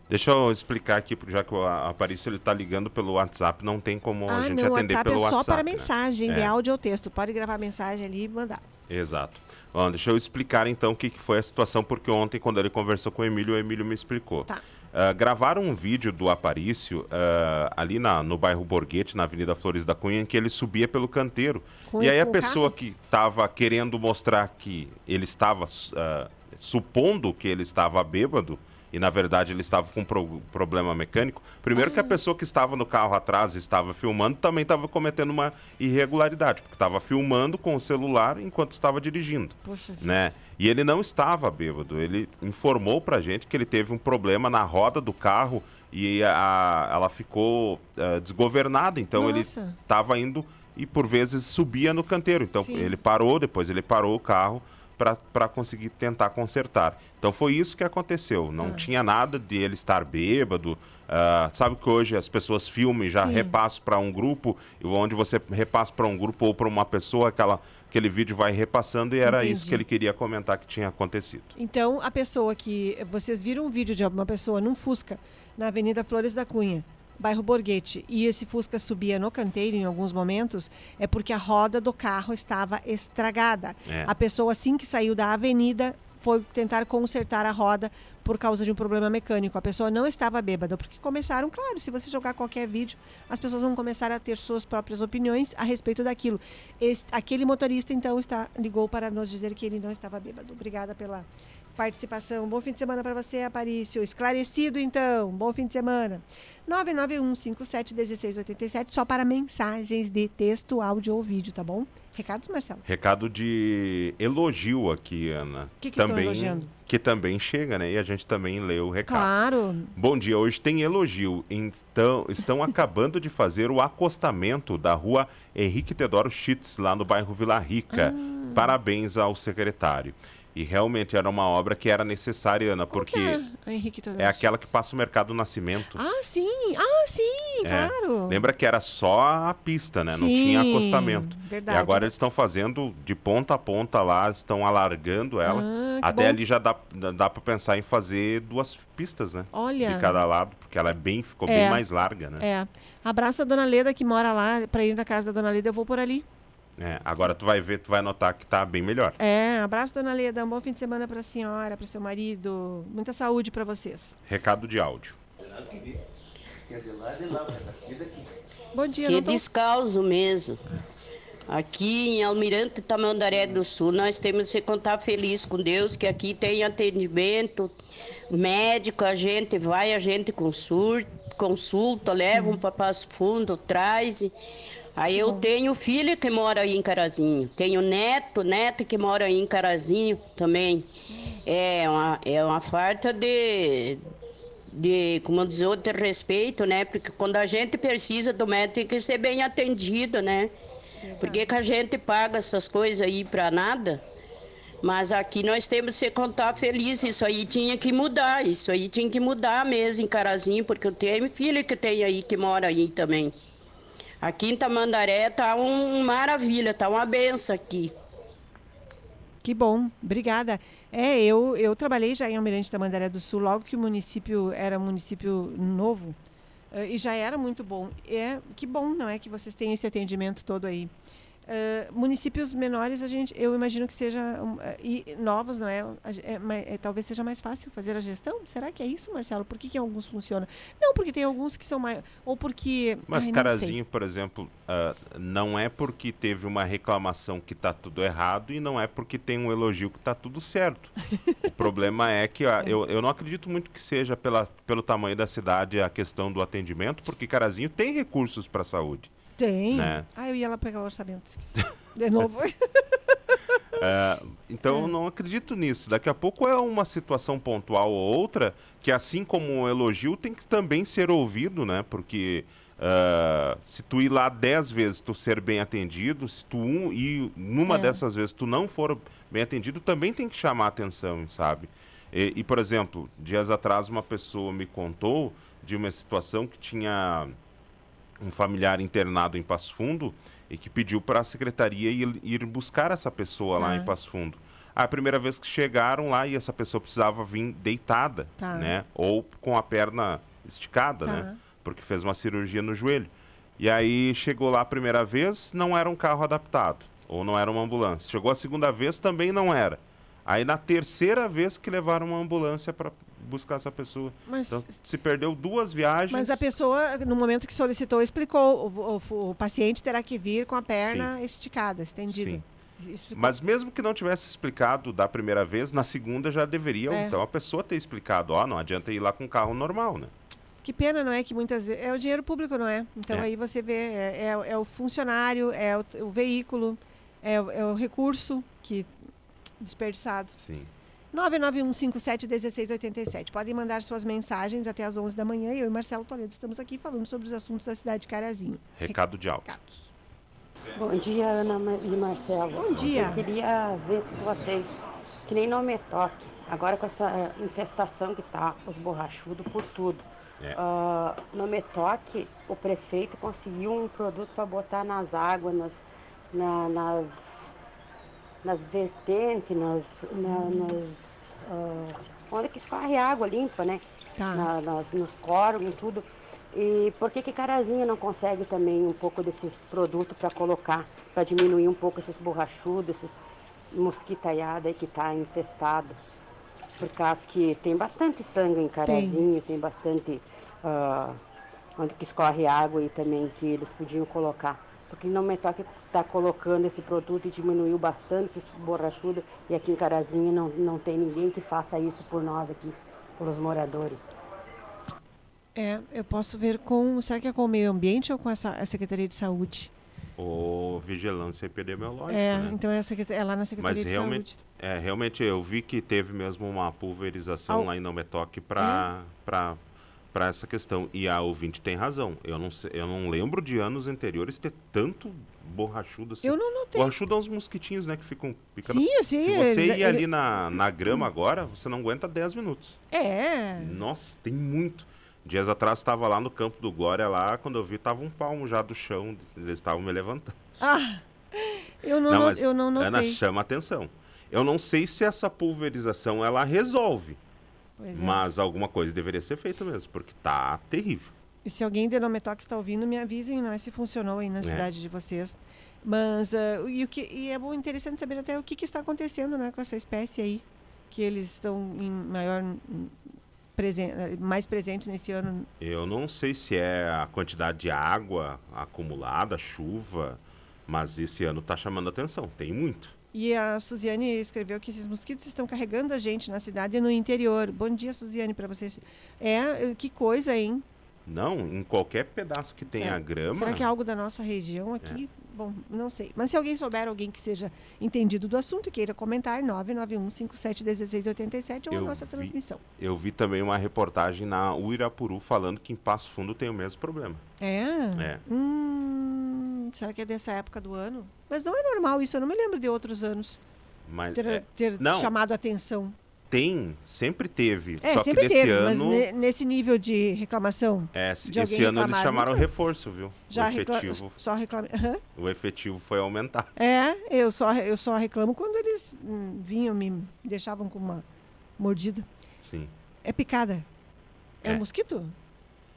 Speaker 5: Deixa eu explicar aqui, já que o Aparício ele está ligando pelo WhatsApp, não tem como ah, a gente não, atender WhatsApp pelo WhatsApp. é
Speaker 4: só para
Speaker 5: né?
Speaker 4: mensagem, é. de áudio ou texto. Pode gravar mensagem ali e mandar.
Speaker 5: Exato. Bom, deixa eu explicar então o que, que foi a situação, porque ontem, quando ele conversou com o Emílio, o Emílio me explicou.
Speaker 4: Tá.
Speaker 5: Uh, gravaram um vídeo do Aparício uh, ali na, no bairro Borghetti, na Avenida Flores da Cunha, em que ele subia pelo canteiro. Com e aí a pessoa carro? que estava querendo mostrar que ele estava, uh, supondo que ele estava bêbado, e na verdade ele estava com um pro problema mecânico. Primeiro que a ah. pessoa que estava no carro atrás e estava filmando também estava cometendo uma irregularidade, porque estava filmando com o celular enquanto estava dirigindo, Poxa né? E ele não estava bêbado. Ele informou pra gente que ele teve um problema na roda do carro e a, ela ficou uh, desgovernada, então Nossa. ele estava indo e por vezes subia no canteiro. Então Sim. ele parou, depois ele parou o carro para conseguir tentar consertar. Então foi isso que aconteceu. Não ah. tinha nada de ele estar bêbado. Uh, sabe que hoje as pessoas filmam e já Sim. repassam para um grupo, onde você repassa para um grupo ou para uma pessoa, aquela, aquele vídeo vai repassando e era Entendi. isso que ele queria comentar que tinha acontecido.
Speaker 4: Então, a pessoa que. Vocês viram um vídeo de uma pessoa num Fusca, na Avenida Flores da Cunha bairro Borghetti, e esse Fusca subia no canteiro em alguns momentos, é porque a roda do carro estava estragada. É. A pessoa, assim que saiu da avenida, foi tentar consertar a roda por causa de um problema mecânico. A pessoa não estava bêbada, porque começaram, claro, se você jogar qualquer vídeo, as pessoas vão começar a ter suas próprias opiniões a respeito daquilo. Este, aquele motorista, então, está, ligou para nos dizer que ele não estava bêbado. Obrigada pela participação. Bom fim de semana para você, Aparício. Esclarecido, então. Bom fim de semana. 991571687, só para mensagens de texto, áudio ou vídeo, tá bom? Recados, Marcelo?
Speaker 5: Recado de elogio aqui, Ana.
Speaker 4: O que, que
Speaker 5: também,
Speaker 4: elogiando?
Speaker 5: Que também chega, né? E a gente também lê o recado.
Speaker 4: Claro.
Speaker 5: Bom dia, hoje tem elogio. Então, estão acabando de fazer o acostamento da rua Henrique Teodoro Schitz, lá no bairro Vila Rica. Ah. Parabéns ao secretário. E realmente era uma obra que era necessária, Ana, porque
Speaker 4: é? Henrique
Speaker 5: é aquela que passa o Mercado Nascimento.
Speaker 4: Ah, sim! Ah, sim, é. claro!
Speaker 5: Lembra que era só a pista, né? Sim, Não tinha acostamento.
Speaker 4: Verdade.
Speaker 5: E agora eles estão fazendo de ponta a ponta lá, estão alargando ela. Ah, Até bom. ali já dá, dá para pensar em fazer duas pistas, né?
Speaker 4: Olha.
Speaker 5: De cada lado, porque ela é bem, ficou é. bem mais larga, né?
Speaker 4: É. Abraço a dona Leda que mora lá, para ir na casa da dona Leda, eu vou por ali.
Speaker 5: É, agora tu vai ver, tu vai notar que tá bem melhor.
Speaker 4: É, abraço, dona Leda. Um bom fim de semana para a senhora, para seu marido. Muita saúde para vocês.
Speaker 5: Recado de áudio.
Speaker 4: Bom dia,
Speaker 13: Que tô... descalço mesmo. Aqui em Almirante Tamandaré do Sul, nós temos que contar feliz com Deus, que aqui tem atendimento médico, a gente vai, a gente consulta, consulta leva um para Passo Fundo, traz. Aí eu tenho filho que mora aí em Carazinho. Tenho neto, neto que mora aí em Carazinho também. É uma, é uma farta de, de, como dizer, de respeito, né? Porque quando a gente precisa do médico, tem que ser bem atendido, né? Por que, que a gente paga essas coisas aí para nada? Mas aqui nós temos que contar feliz, isso aí tinha que mudar, isso aí tinha que mudar mesmo em Carazinho, porque eu tenho filho que tem aí, que mora aí também. Aqui em Tamandaré tá um maravilha, tá uma benção aqui.
Speaker 4: Que bom, obrigada. É, eu, eu trabalhei já em Almirante Tamandaré do Sul, logo que o município era município novo, uh, e já era muito bom. É, que bom, não é, que vocês têm esse atendimento todo aí. Uh, municípios menores, a gente, eu imagino que seja um, uh, e novos, não é? É, é? Talvez seja mais fácil fazer a gestão. Será que é isso, Marcelo? Por que, que alguns funcionam? Não, porque tem alguns que são mais, ou porque.
Speaker 5: Mas ai, Carazinho, por exemplo, uh, não é porque teve uma reclamação que está tudo errado e não é porque tem um elogio que está tudo certo. o problema é que é. Eu, eu não acredito muito que seja pela, pelo tamanho da cidade a questão do atendimento, porque Carazinho tem recursos para a saúde.
Speaker 4: Tem. Né? Ah, eu ia lá pegar o orçamento. De novo.
Speaker 5: é, então, é. não acredito nisso. Daqui a pouco é uma situação pontual ou outra que, assim como o elogio, tem que também ser ouvido, né? Porque uh, se tu ir lá dez vezes, tu ser bem atendido, se tu um, e numa é. dessas vezes tu não for bem atendido, também tem que chamar atenção, sabe? E, e, por exemplo, dias atrás uma pessoa me contou de uma situação que tinha um familiar internado em Passo Fundo e que pediu para a secretaria ir, ir, buscar essa pessoa lá em Passo Fundo. A primeira vez que chegaram lá e essa pessoa precisava vir deitada, tá. né? Ou com a perna esticada, tá. né? Porque fez uma cirurgia no joelho. E aí chegou lá a primeira vez, não era um carro adaptado, ou não era uma ambulância. Chegou a segunda vez, também não era. Aí na terceira vez que levaram uma ambulância para buscar essa pessoa. Mas, então, se perdeu duas viagens.
Speaker 4: Mas a pessoa, no momento que solicitou, explicou: o, o, o paciente terá que vir com a perna Sim. esticada, estendida. Sim.
Speaker 5: Mas mesmo que não tivesse explicado da primeira vez, na segunda já deveria, é. então, a pessoa ter explicado, ó, oh, não adianta ir lá com carro normal, né?
Speaker 4: Que pena, não é? Que muitas vezes. É o dinheiro público, não é? Então é. aí você vê, é, é, é o funcionário, é o, o veículo, é, é, o recurso que desperdiçado.
Speaker 5: Sim.
Speaker 4: 991571687. Podem mandar suas mensagens até às 11 da manhã. Eu e Marcelo Toledo estamos aqui falando sobre os assuntos da cidade de Carazinho.
Speaker 5: Recado de áudio.
Speaker 14: Bom dia, Ana e Marcelo.
Speaker 4: Bom dia.
Speaker 14: Eu queria ver se vocês, que nem no Metoque, agora com essa infestação que tá, os borrachudos por tudo. É. Uh, no Metoque, o prefeito conseguiu um produto para botar nas águas, nas, na, nas nas vertentes, nas, na, uh, onde que escorre água limpa, né? Tá. Na, nas, nos córregos e tudo. E por que que Carazinha não consegue também um pouco desse produto para colocar, para diminuir um pouco esses borrachudos, esses mosquitaiados aí que está infestado? Por causa que tem bastante sangue em Carazinho, tem, tem bastante uh, onde que escorre água e também que eles podiam colocar porque não Metoque está colocando esse produto e diminuiu bastante borrachudo e aqui em Carazinho não, não tem ninguém que faça isso por nós aqui, pelos moradores.
Speaker 4: É, eu posso ver com, será que é com o meio ambiente ou com essa, a Secretaria de Saúde?
Speaker 5: Ou vigilância epidemiológica.
Speaker 4: É,
Speaker 5: né?
Speaker 4: então é, é, lá na Secretaria
Speaker 5: Mas
Speaker 4: de
Speaker 5: realmente,
Speaker 4: Saúde.
Speaker 5: É, realmente eu vi que teve mesmo uma pulverização Al... lá em Não Metoque para é? Para essa questão. E a ouvinte tem razão. Eu não, sei, eu não lembro de anos anteriores ter tanto borrachudo assim.
Speaker 4: Eu não notei.
Speaker 5: Borrachudo é uns mosquitinhos, né, que ficam picando.
Speaker 4: Sim, sim.
Speaker 5: Se você ele, ir ali ele... na, na grama agora, você não aguenta 10 minutos.
Speaker 4: É.
Speaker 5: Nossa, tem muito. Dias atrás estava lá no campo do Glória lá, quando eu vi tava um palmo já do chão, eles estavam me levantando.
Speaker 4: Ah. Eu não, não
Speaker 5: mas,
Speaker 4: eu não notei.
Speaker 5: Ana, chama atenção. Eu não sei se essa pulverização ela resolve. É. Mas alguma coisa deveria ser feita mesmo, porque tá terrível.
Speaker 4: E se alguém de Nometoc está ouvindo, me avisem, não é se funcionou aí na é. cidade de vocês. Mas uh, e, o que, e é bom, interessante saber até o que, que, está acontecendo né, com essa espécie aí, que eles estão em maior presen mais presentes nesse ano.
Speaker 5: Eu não sei se é a quantidade de água acumulada, chuva, mas esse ano está chamando atenção, tem muito.
Speaker 4: E a Suziane escreveu que esses mosquitos estão carregando a gente na cidade e no interior. Bom dia, Suziane, para vocês. É, que coisa, hein?
Speaker 5: Não, em qualquer pedaço que tenha
Speaker 4: Será?
Speaker 5: grama.
Speaker 4: Será que é algo da nossa região aqui? É. Bom, não sei. Mas se alguém souber, alguém que seja entendido do assunto e queira comentar, 991571687 ou eu a nossa
Speaker 5: vi,
Speaker 4: transmissão.
Speaker 5: Eu vi também uma reportagem na Uirapuru falando que em Passo Fundo tem o mesmo problema.
Speaker 4: É?
Speaker 5: É.
Speaker 4: Hum, será que é dessa época do ano? Mas não é normal isso, eu não me lembro de outros anos. Mas, ter, é, ter chamado a atenção.
Speaker 5: Tem, sempre teve.
Speaker 4: É,
Speaker 5: só
Speaker 4: sempre
Speaker 5: que
Speaker 4: teve,
Speaker 5: ano,
Speaker 4: mas nesse nível de reclamação.
Speaker 5: É, de esse ano eles chamaram nunca. reforço, viu?
Speaker 4: Já o efetivo. Só reclame...
Speaker 5: Uhum. O efetivo foi aumentar.
Speaker 4: É, eu só, eu só reclamo quando eles hum, vinham, me deixavam com uma mordida.
Speaker 5: Sim.
Speaker 4: É picada. É, é um mosquito?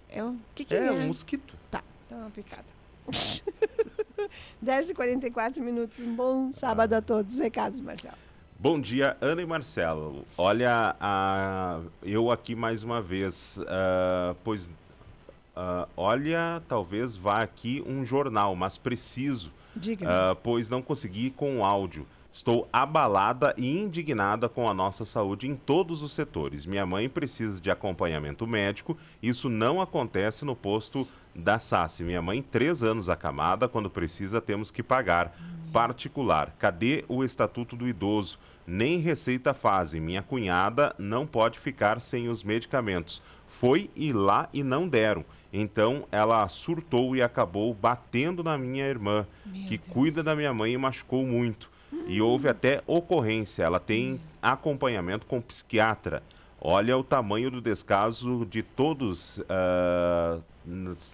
Speaker 4: É um. que, que é?
Speaker 5: É um mosquito.
Speaker 4: Tá, então é uma picada. 10h44 minutos. Um bom sábado a todos. Recados, Marcelo.
Speaker 5: Bom dia, Ana e Marcelo. Olha, uh, eu aqui mais uma vez, uh, pois, uh, olha, talvez vá aqui um jornal, mas preciso,
Speaker 4: Diga.
Speaker 5: pois não consegui com o áudio. Estou abalada e indignada com a nossa saúde em todos os setores. Minha mãe precisa de acompanhamento médico. Isso não acontece no posto da SAS. Minha mãe, três anos acamada, quando precisa, temos que pagar. Particular. Cadê o Estatuto do Idoso? Nem receita fazem. Minha cunhada não pode ficar sem os medicamentos. Foi e lá e não deram. Então ela surtou e acabou batendo na minha irmã, Meu que Deus. cuida da minha mãe e machucou muito. E houve até ocorrência. Ela tem acompanhamento com psiquiatra. Olha o tamanho do descaso de todos. Uh,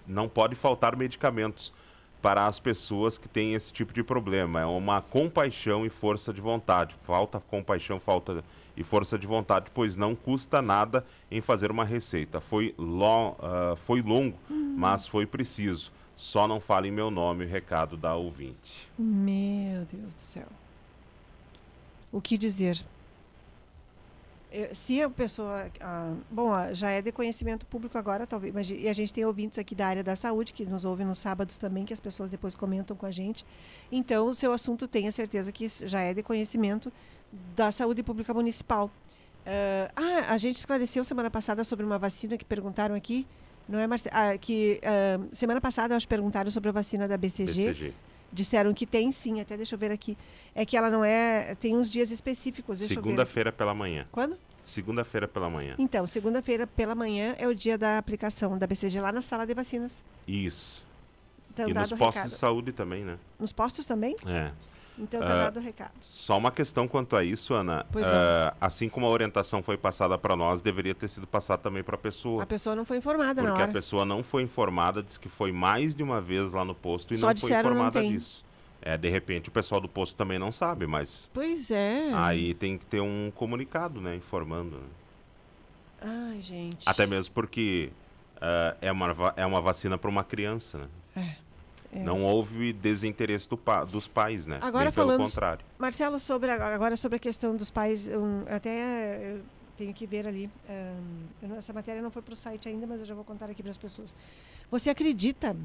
Speaker 5: não pode faltar medicamentos para as pessoas que têm esse tipo de problema. É uma compaixão e força de vontade. Falta compaixão, falta e força de vontade, pois não custa nada em fazer uma receita. Foi, uh, foi longo, mas foi preciso. Só não fale em meu nome, recado da ouvinte.
Speaker 4: Meu Deus do céu o que dizer. Se a pessoa. Ah, bom, já é de conhecimento público agora, talvez. Mas, e a gente tem ouvintes aqui da área da saúde, que nos ouvem nos sábados também, que as pessoas depois comentam com a gente. Então, o seu assunto tenha certeza que já é de conhecimento da saúde pública municipal. Uh, ah, a gente esclareceu semana passada sobre uma vacina que perguntaram aqui. Não é, Marcelo? Ah, que uh, semana passada acho perguntaram sobre a vacina da BCG. BCG. Disseram que tem sim, até deixa eu ver aqui. É que ela não é. Tem uns dias específicos.
Speaker 5: Segunda-feira pela manhã.
Speaker 4: Quando?
Speaker 5: Segunda-feira pela manhã.
Speaker 4: Então, segunda-feira pela manhã é o dia da aplicação da BCG lá na sala de vacinas.
Speaker 5: Isso. Então, e nos postos recado. de saúde também, né?
Speaker 4: Nos postos também?
Speaker 5: É.
Speaker 4: Então tá uh, dado o recado.
Speaker 5: Só uma questão quanto a isso, Ana. Uh, assim como a orientação foi passada para nós, deveria ter sido passada também para a pessoa.
Speaker 4: A pessoa não foi informada
Speaker 5: Porque
Speaker 4: na hora.
Speaker 5: a pessoa não foi informada, disse que foi mais de uma vez lá no posto e Só não foi informada não disso. É, de repente o pessoal do posto também não sabe, mas.
Speaker 4: Pois é.
Speaker 5: Aí tem que ter um comunicado, né? Informando.
Speaker 4: Ai, gente.
Speaker 5: Até mesmo porque uh, é, uma, é uma vacina para uma criança, né?
Speaker 4: É.
Speaker 5: É. Não houve desinteresse do pa dos pais, né?
Speaker 4: Agora
Speaker 5: Bem pelo
Speaker 4: falando,
Speaker 5: contrário.
Speaker 4: Marcelo, sobre agora sobre a questão dos pais, um, até eu tenho que ver ali. Um, essa matéria não foi para o site ainda, mas eu já vou contar aqui para as pessoas. Você acredita?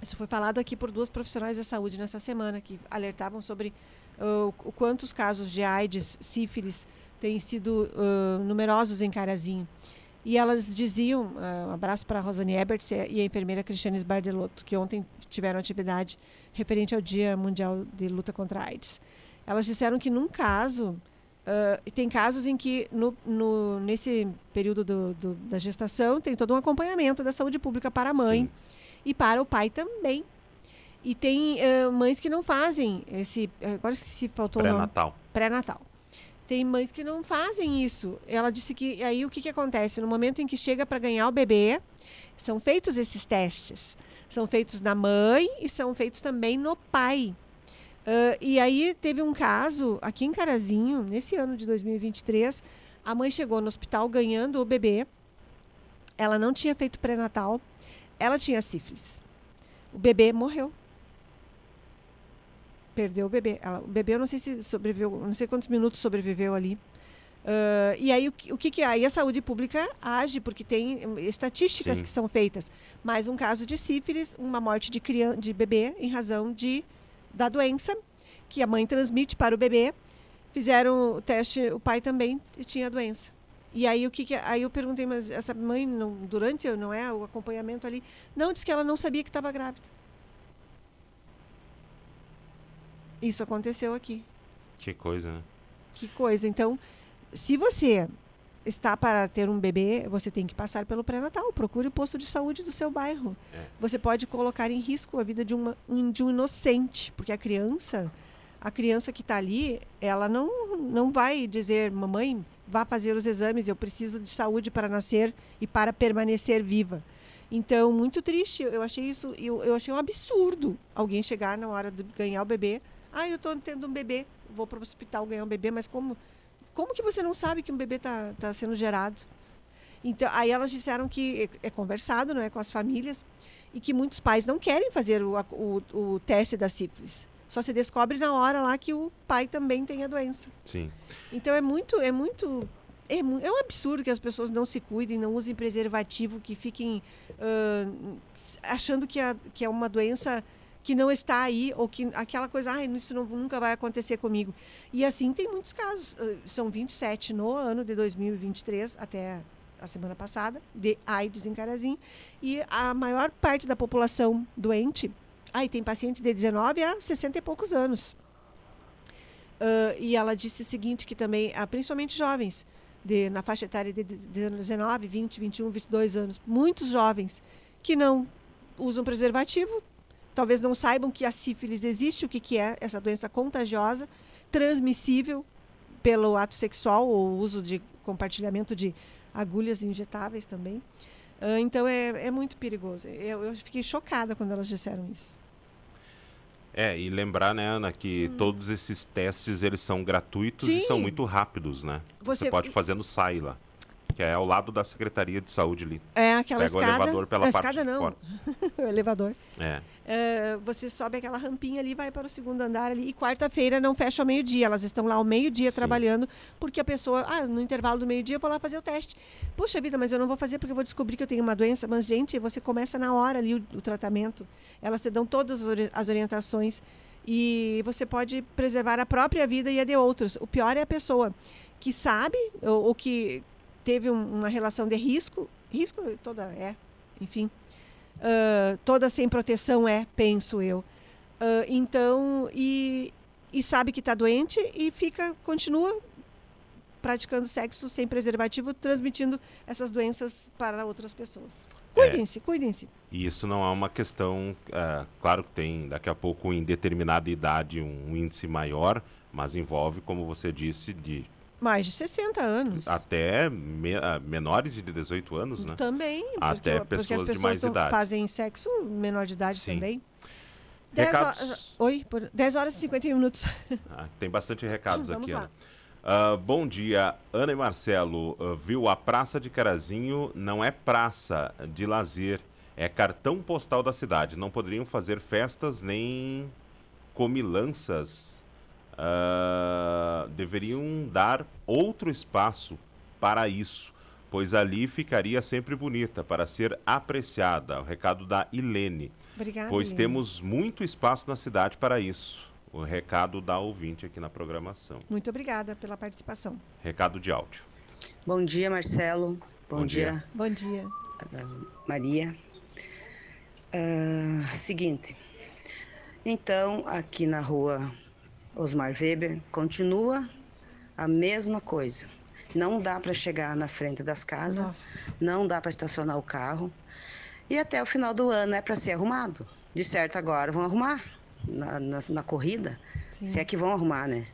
Speaker 4: Isso foi falado aqui por duas profissionais da saúde nessa semana que alertavam sobre uh, o quantos casos de AIDS, sífilis têm sido uh, numerosos em Carazinho. E elas diziam, uh, um abraço para a Rosane Ebert e a enfermeira Cristiane Sbardelotto, que ontem tiveram atividade referente ao Dia Mundial de Luta contra a AIDS. Elas disseram que num caso, uh, tem casos em que no, no nesse período do, do, da gestação tem todo um acompanhamento da saúde pública para a mãe Sim. e para o pai também. E tem uh, mães que não fazem esse. Agora se faltou
Speaker 5: Pré-natal.
Speaker 4: Pré-natal. Tem mães que não fazem isso. Ela disse que aí o que, que acontece? No momento em que chega para ganhar o bebê, são feitos esses testes. São feitos na mãe e são feitos também no pai. Uh, e aí teve um caso aqui em Carazinho, nesse ano de 2023, a mãe chegou no hospital ganhando o bebê. Ela não tinha feito pré-natal, ela tinha sífilis. O bebê morreu perdeu o bebê. Ela, o bebê, eu não sei se sobreviveu, não sei quantos minutos sobreviveu ali. Uh, e aí o, o que, que aí a saúde pública age porque tem estatísticas Sim. que são feitas. Mais um caso de sífilis, uma morte de criança, de bebê em razão de da doença que a mãe transmite para o bebê. Fizeram o teste, o pai também tinha a doença. E aí o que, que aí eu perguntei, mas essa mãe não, durante não é o acompanhamento ali, não disse que ela não sabia que estava grávida. Isso aconteceu aqui.
Speaker 5: Que coisa, né?
Speaker 4: Que coisa. Então, se você está para ter um bebê, você tem que passar pelo pré-natal. Procure o posto de saúde do seu bairro. É. Você pode colocar em risco a vida de, uma, de um inocente, porque a criança a criança que está ali, ela não, não vai dizer, mamãe, vá fazer os exames, eu preciso de saúde para nascer e para permanecer viva. Então, muito triste, eu achei isso, eu, eu achei um absurdo alguém chegar na hora de ganhar o bebê. Ah, eu estou tendo um bebê, vou para o hospital ganhar um bebê, mas como, como que você não sabe que um bebê está tá sendo gerado? Então, aí elas disseram que é, é conversado é, com as famílias e que muitos pais não querem fazer o, o, o teste da sífilis. Só se descobre na hora lá que o pai também tem a doença.
Speaker 5: Sim.
Speaker 4: Então é muito, é muito é, é, um absurdo que as pessoas não se cuidem, não usem preservativo, que fiquem uh, achando que, a, que é uma doença que não está aí, ou que aquela coisa, ah, isso não, nunca vai acontecer comigo. E assim tem muitos casos. São 27 no ano de 2023, até a semana passada, de AIDS em Carazim. E a maior parte da população doente, aí ah, tem pacientes de 19 a 60 e poucos anos. Uh, e ela disse o seguinte, que também, principalmente jovens, de, na faixa etária de 19, 20, 21, 22 anos, muitos jovens que não usam preservativo, talvez não saibam que a sífilis existe, o que, que é essa doença contagiosa, transmissível pelo ato sexual ou uso de compartilhamento de agulhas injetáveis também. Uh, então é, é muito perigoso. Eu, eu fiquei chocada quando elas disseram isso.
Speaker 5: É, e lembrar, né, Ana, que hum. todos esses testes eles são gratuitos Sim. e são muito rápidos, né? Você, Você pode fazer no SAI lá, que é ao lado da Secretaria de Saúde ali.
Speaker 4: É, aquela
Speaker 5: Pega
Speaker 4: escada.
Speaker 5: o elevador pela
Speaker 4: a
Speaker 5: parte
Speaker 4: escada não. o elevador.
Speaker 5: É.
Speaker 4: é. Você sobe aquela rampinha ali, vai para o segundo andar ali. E quarta-feira não fecha ao meio-dia. Elas estão lá ao meio-dia trabalhando, porque a pessoa, ah, no intervalo do meio-dia eu vou lá fazer o teste. Puxa vida, mas eu não vou fazer porque eu vou descobrir que eu tenho uma doença. Mas, gente, você começa na hora ali o, o tratamento. Elas te dão todas as orientações e você pode preservar a própria vida e a de outros. O pior é a pessoa que sabe ou, ou que teve um, uma relação de risco, risco toda é, enfim, uh, toda sem proteção é, penso eu. Uh, então, e, e sabe que está doente e fica, continua praticando sexo sem preservativo, transmitindo essas doenças para outras pessoas. Cuidem-se, é, cuidem-se.
Speaker 5: E isso não é uma questão, é, claro que tem daqui a pouco em determinada idade um índice maior, mas envolve, como você disse, de
Speaker 4: mais de 60 anos.
Speaker 5: Até me, uh, menores de 18 anos, né?
Speaker 4: Também.
Speaker 5: Até
Speaker 4: porque,
Speaker 5: pessoas,
Speaker 4: porque as pessoas
Speaker 5: de mais idade.
Speaker 4: fazem sexo menor de idade
Speaker 5: Sim.
Speaker 4: também.
Speaker 5: Recados...
Speaker 4: Horas, oi, por 10 horas e 51 minutos.
Speaker 5: Ah, tem bastante recados
Speaker 4: Vamos
Speaker 5: aqui.
Speaker 4: Lá.
Speaker 5: Uh, bom dia, Ana e Marcelo. Uh, viu, a Praça de Carazinho não é praça de lazer, é cartão postal da cidade. Não poderiam fazer festas nem comilanças. Uh, deveriam dar outro espaço para isso, pois ali ficaria sempre bonita para ser apreciada. O recado da Ilene.
Speaker 4: Obrigada.
Speaker 5: Pois
Speaker 4: Ilene.
Speaker 5: temos muito espaço na cidade para isso o recado da ouvinte aqui na programação.
Speaker 4: Muito obrigada pela participação.
Speaker 5: Recado de áudio.
Speaker 15: Bom dia, Marcelo. Bom,
Speaker 5: Bom
Speaker 15: dia.
Speaker 5: dia.
Speaker 4: Bom dia.
Speaker 15: Maria. Uh, seguinte. Então, aqui na rua Osmar Weber, continua a mesma coisa. Não dá para chegar na frente das casas,
Speaker 4: Nossa.
Speaker 15: não dá para estacionar o carro. E até o final do ano é para ser arrumado. De certo, agora vão arrumar na, na, na corrida,
Speaker 4: Sim.
Speaker 15: se é que vão arrumar, né?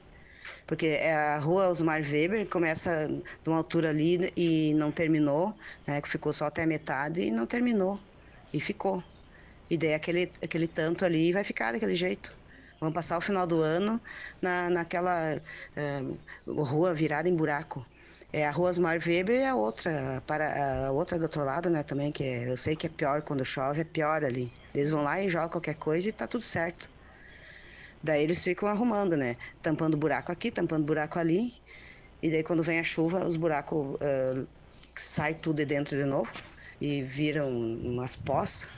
Speaker 15: Porque é a rua Osmar Weber começa de uma altura ali e não terminou, né? Que ficou só até a metade e não terminou. E ficou. E daí aquele, aquele tanto ali vai ficar daquele jeito. Vamos passar o final do ano na, naquela uh, rua virada em buraco. É a rua Osmar Weber e a outra, para, a outra do outro lado, né, também, que é, eu sei que é pior quando chove, é pior ali. Eles vão lá e jogam qualquer coisa e tá tudo certo. Daí eles ficam arrumando, né? Tampando buraco aqui, tampando buraco ali. E daí quando vem a chuva, os buracos uh, sai tudo de dentro de novo e viram umas poças.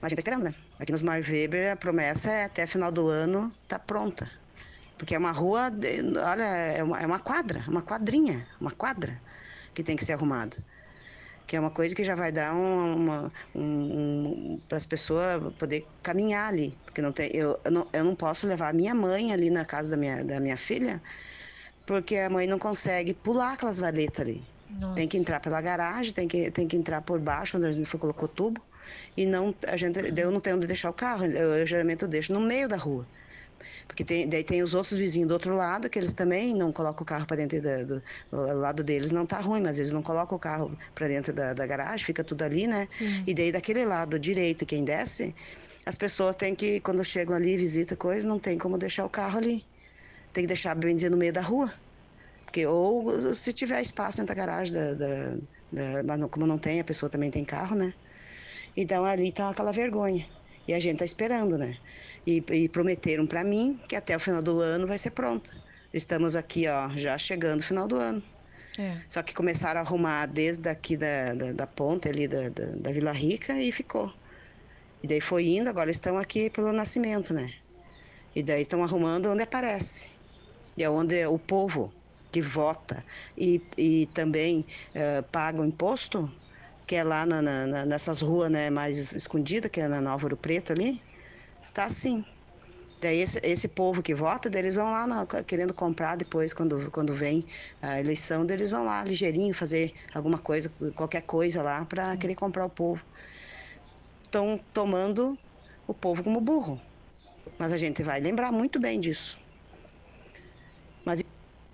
Speaker 15: Mas a gente tá esperando, né? Aqui nos Mar Weber a promessa é até final do ano tá pronta. Porque é uma rua, olha, é uma, é uma quadra, uma quadrinha, uma quadra que tem que ser arrumada que é uma coisa que já vai dar uma, um, um, para as pessoas poder caminhar ali, porque não tem, eu, eu, não, eu não posso levar a minha mãe ali na casa da minha, da minha filha, porque a mãe não consegue pular aquelas valetas ali.
Speaker 4: Nossa.
Speaker 15: Tem que entrar pela garagem, tem que, tem que entrar por baixo, onde a gente foi, colocou tubo, e não, a gente, eu não tenho onde deixar o carro, eu, eu geralmente eu deixo no meio da rua, Porque tem, daí tem os outros vizinhos do outro lado, que eles também não colocam o carro para dentro da, do, do lado deles não tá ruim, mas eles não colocam o carro para dentro da, da, garagem, fica tudo ali, né? Sim. E daí daquele lado direito, quem desce, as pessoas têm que, quando chegam ali, visita coisa, não tem como deixar o carro ali. Tem que deixar, bem dizer, no meio da rua. Porque, ou se tiver espaço dentro da garagem, da, da, da, mas como não tem, a pessoa também tem carro, né? Então ali tá aquela vergonha. E a gente tá esperando, né? E, e prometeram para mim que até o final do ano vai ser pronta. Estamos aqui, ó, já chegando no final do ano. É. Só que começaram a arrumar desde aqui da, da, da ponta ali da, da, da, Vila Rica e ficou. E daí foi indo, agora estão aqui pelo nascimento, né? E daí estão arrumando onde aparece. E é onde o povo que vota e, e também uh, paga o imposto, que é lá na, na, nessas ruas né, mais escondidas, que é na Nova Ouro Preto ali, tá assim. Daí esse, esse povo que vota, eles vão lá na, querendo comprar depois, quando, quando vem a eleição, eles vão lá ligeirinho fazer alguma coisa, qualquer coisa lá, para querer comprar o povo. Estão tomando o povo como burro. Mas a gente vai lembrar muito bem disso. Mas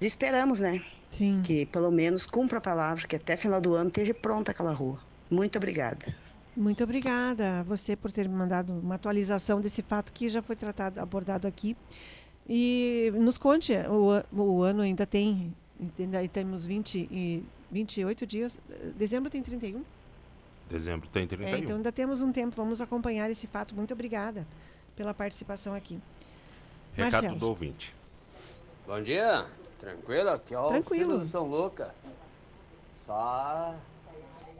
Speaker 15: esperamos, né?
Speaker 4: Sim.
Speaker 15: Que pelo menos cumpra a palavra, que até final do ano esteja pronta aquela rua. Muito obrigada.
Speaker 4: Muito obrigada a você por ter me mandado uma atualização desse fato que já foi tratado, abordado aqui. E nos conte, o, o ano ainda tem, ainda temos 20 e 28 dias. Dezembro tem 31?
Speaker 5: Dezembro tem 31. É,
Speaker 4: então ainda temos um tempo, vamos acompanhar esse fato. Muito obrigada pela participação aqui.
Speaker 5: Recado Marcelo. do ouvinte.
Speaker 16: Bom dia, tranquilo? Aqui ó,
Speaker 4: tranquilo.
Speaker 16: São Lucas. Só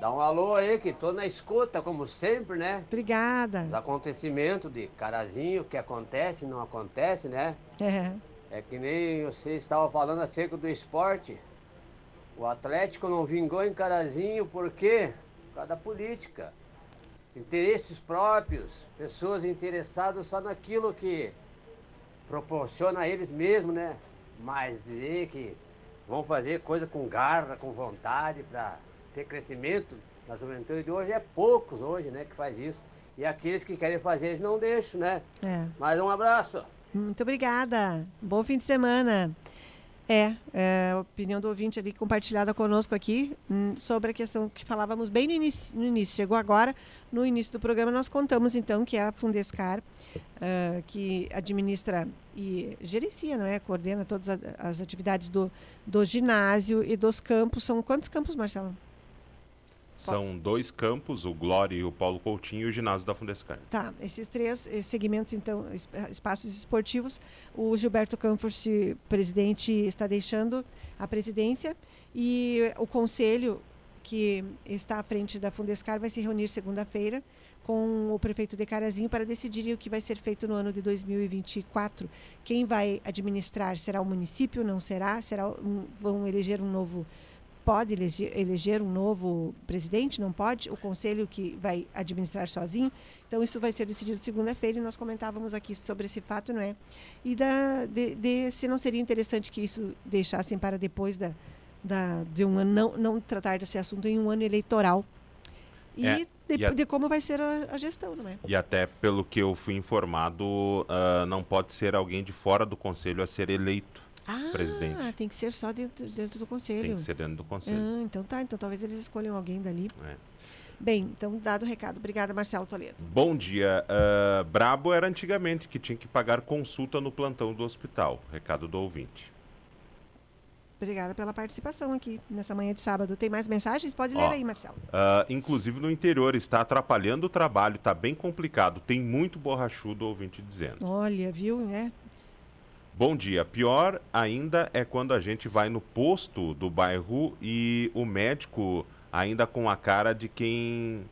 Speaker 16: dá um alô aí que tô na escuta, como sempre, né?
Speaker 4: Obrigada.
Speaker 16: Os acontecimentos de carazinho, que acontece, não acontece, né?
Speaker 4: É.
Speaker 16: É que nem você estava falando acerca do esporte. O Atlético não vingou em Carazinho por quê? Por causa da política. Interesses próprios, pessoas interessadas só naquilo que proporciona a eles mesmos, né? Mas dizer que vão fazer coisa com garra, com vontade para ter crescimento na juventude de hoje é poucos hoje, né, que faz isso. E aqueles que querem fazer, eles não deixam, né?
Speaker 4: É.
Speaker 16: Mais um abraço.
Speaker 4: Muito obrigada. Bom fim de semana. É, é, a opinião do ouvinte ali compartilhada conosco aqui hum, sobre a questão que falávamos bem no início, no início. Chegou agora, no início do programa, nós contamos então que a Fundescar, uh, que administra e gerencia, não é? Coordena todas as atividades do, do ginásio e dos campos. São quantos campos, Marcelo?
Speaker 5: São dois campos, o Glória e o Paulo Coutinho e o ginásio da Fundescar.
Speaker 4: Tá, esses três eh, segmentos, então, espaços esportivos, o Gilberto Campos, presidente, está deixando a presidência e o conselho que está à frente da Fundescar vai se reunir segunda-feira com o prefeito de Carazinho para decidir o que vai ser feito no ano de 2024. Quem vai administrar será o município, não será? Será vão eleger um novo pode eleger um novo presidente, não pode, o conselho que vai administrar sozinho. Então, isso vai ser decidido segunda-feira e nós comentávamos aqui sobre esse fato, não é? E da, de, de, se não seria interessante que isso deixassem para depois da, da, de um ano, não, não tratar desse assunto em um ano eleitoral. E, é, de, e a... de, como vai ser a, a, gestão, não é?
Speaker 5: E até pelo que eu fui informado, uh, não pode ser alguém de fora do conselho a ser eleito
Speaker 4: ah,
Speaker 5: presidente.
Speaker 4: tem que ser só dentro, dentro do conselho. Tem
Speaker 5: que ser dentro do conselho.
Speaker 4: Ah, então tá, então talvez eles escolham alguém dali. É. Bem, então dado o recado. Obrigada, Marcelo Toledo.
Speaker 5: Bom dia. Uh, brabo era antigamente que tinha que pagar consulta no plantão do hospital. Recado do ouvinte.
Speaker 4: Obrigada pela participação aqui nessa manhã de sábado. Tem mais mensagens? Pode ler Ó, aí, Marcelo.
Speaker 5: Uh, inclusive no interior está atrapalhando o trabalho, está bem complicado. Tem muito borrachudo ouvinte dizendo.
Speaker 4: Olha, viu, né?
Speaker 5: Bom dia. Pior ainda é quando a gente vai no posto do bairro e o médico ainda com a cara de quem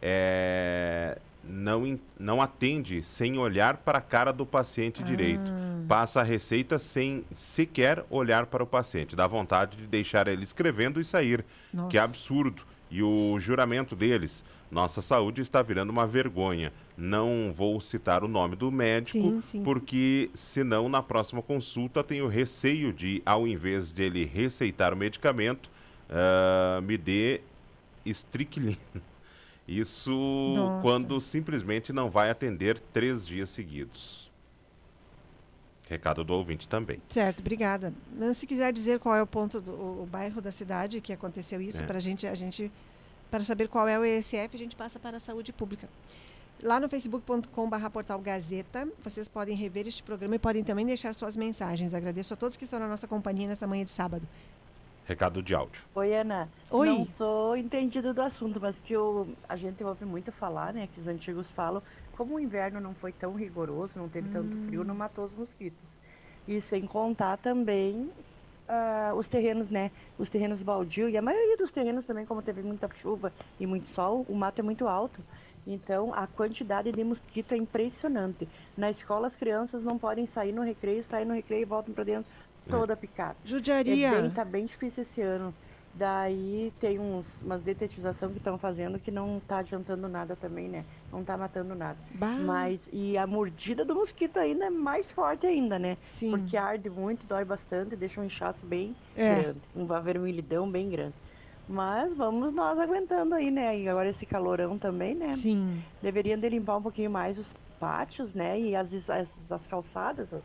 Speaker 5: é, não, não atende sem olhar para a cara do paciente ah. direito. Passa a receita sem sequer olhar para o paciente. Dá vontade de deixar ele escrevendo e sair. Nossa. Que absurdo. E o juramento deles nossa saúde está virando uma vergonha. Não vou citar o nome do médico, sim, sim. porque senão na próxima consulta tenho receio de, ao invés dele receitar o medicamento, uh, me dê estriclina. Isso Nossa. quando simplesmente não vai atender três dias seguidos. Recado do ouvinte também.
Speaker 4: Certo, obrigada. Mas se quiser dizer qual é o ponto do o bairro da cidade que aconteceu isso, é. para gente, a gente, para saber qual é o ESF, a gente passa para a saúde pública. Lá no facebook.com.br portal Gazeta, vocês podem rever este programa e podem também deixar suas mensagens. Agradeço a todos que estão na nossa companhia nesta manhã de sábado.
Speaker 5: Recado de áudio.
Speaker 17: Oi, Ana.
Speaker 4: Oi.
Speaker 17: Não sou entendida do assunto, mas que eu, a gente ouve muito falar, né, que os antigos falam, como o inverno não foi tão rigoroso, não teve hum. tanto frio, não matou os mosquitos. E sem contar também uh, os terrenos, né, os terrenos baldio, e a maioria dos terrenos também, como teve muita chuva e muito sol, o mato é muito alto. Então, a quantidade de mosquito é impressionante. Na escola, as crianças não podem sair no recreio, saem no recreio e voltam para dentro toda picada.
Speaker 4: Judiaria.
Speaker 17: É bem, tá bem difícil esse ano. Daí tem uns, umas detetização que estão fazendo que não está adiantando nada também, né? Não está matando nada.
Speaker 4: Bah.
Speaker 17: Mas, e a mordida do mosquito ainda é mais forte ainda, né?
Speaker 4: Sim.
Speaker 17: Porque arde muito, dói bastante, deixa um inchaço bem
Speaker 4: é.
Speaker 17: grande. Uma vermelhidão bem grande. Mas vamos nós aguentando aí, né? E agora esse calorão também, né?
Speaker 4: Sim.
Speaker 17: Deveriam de limpar um pouquinho mais os pátios, né? E as, as, as calçadas, as,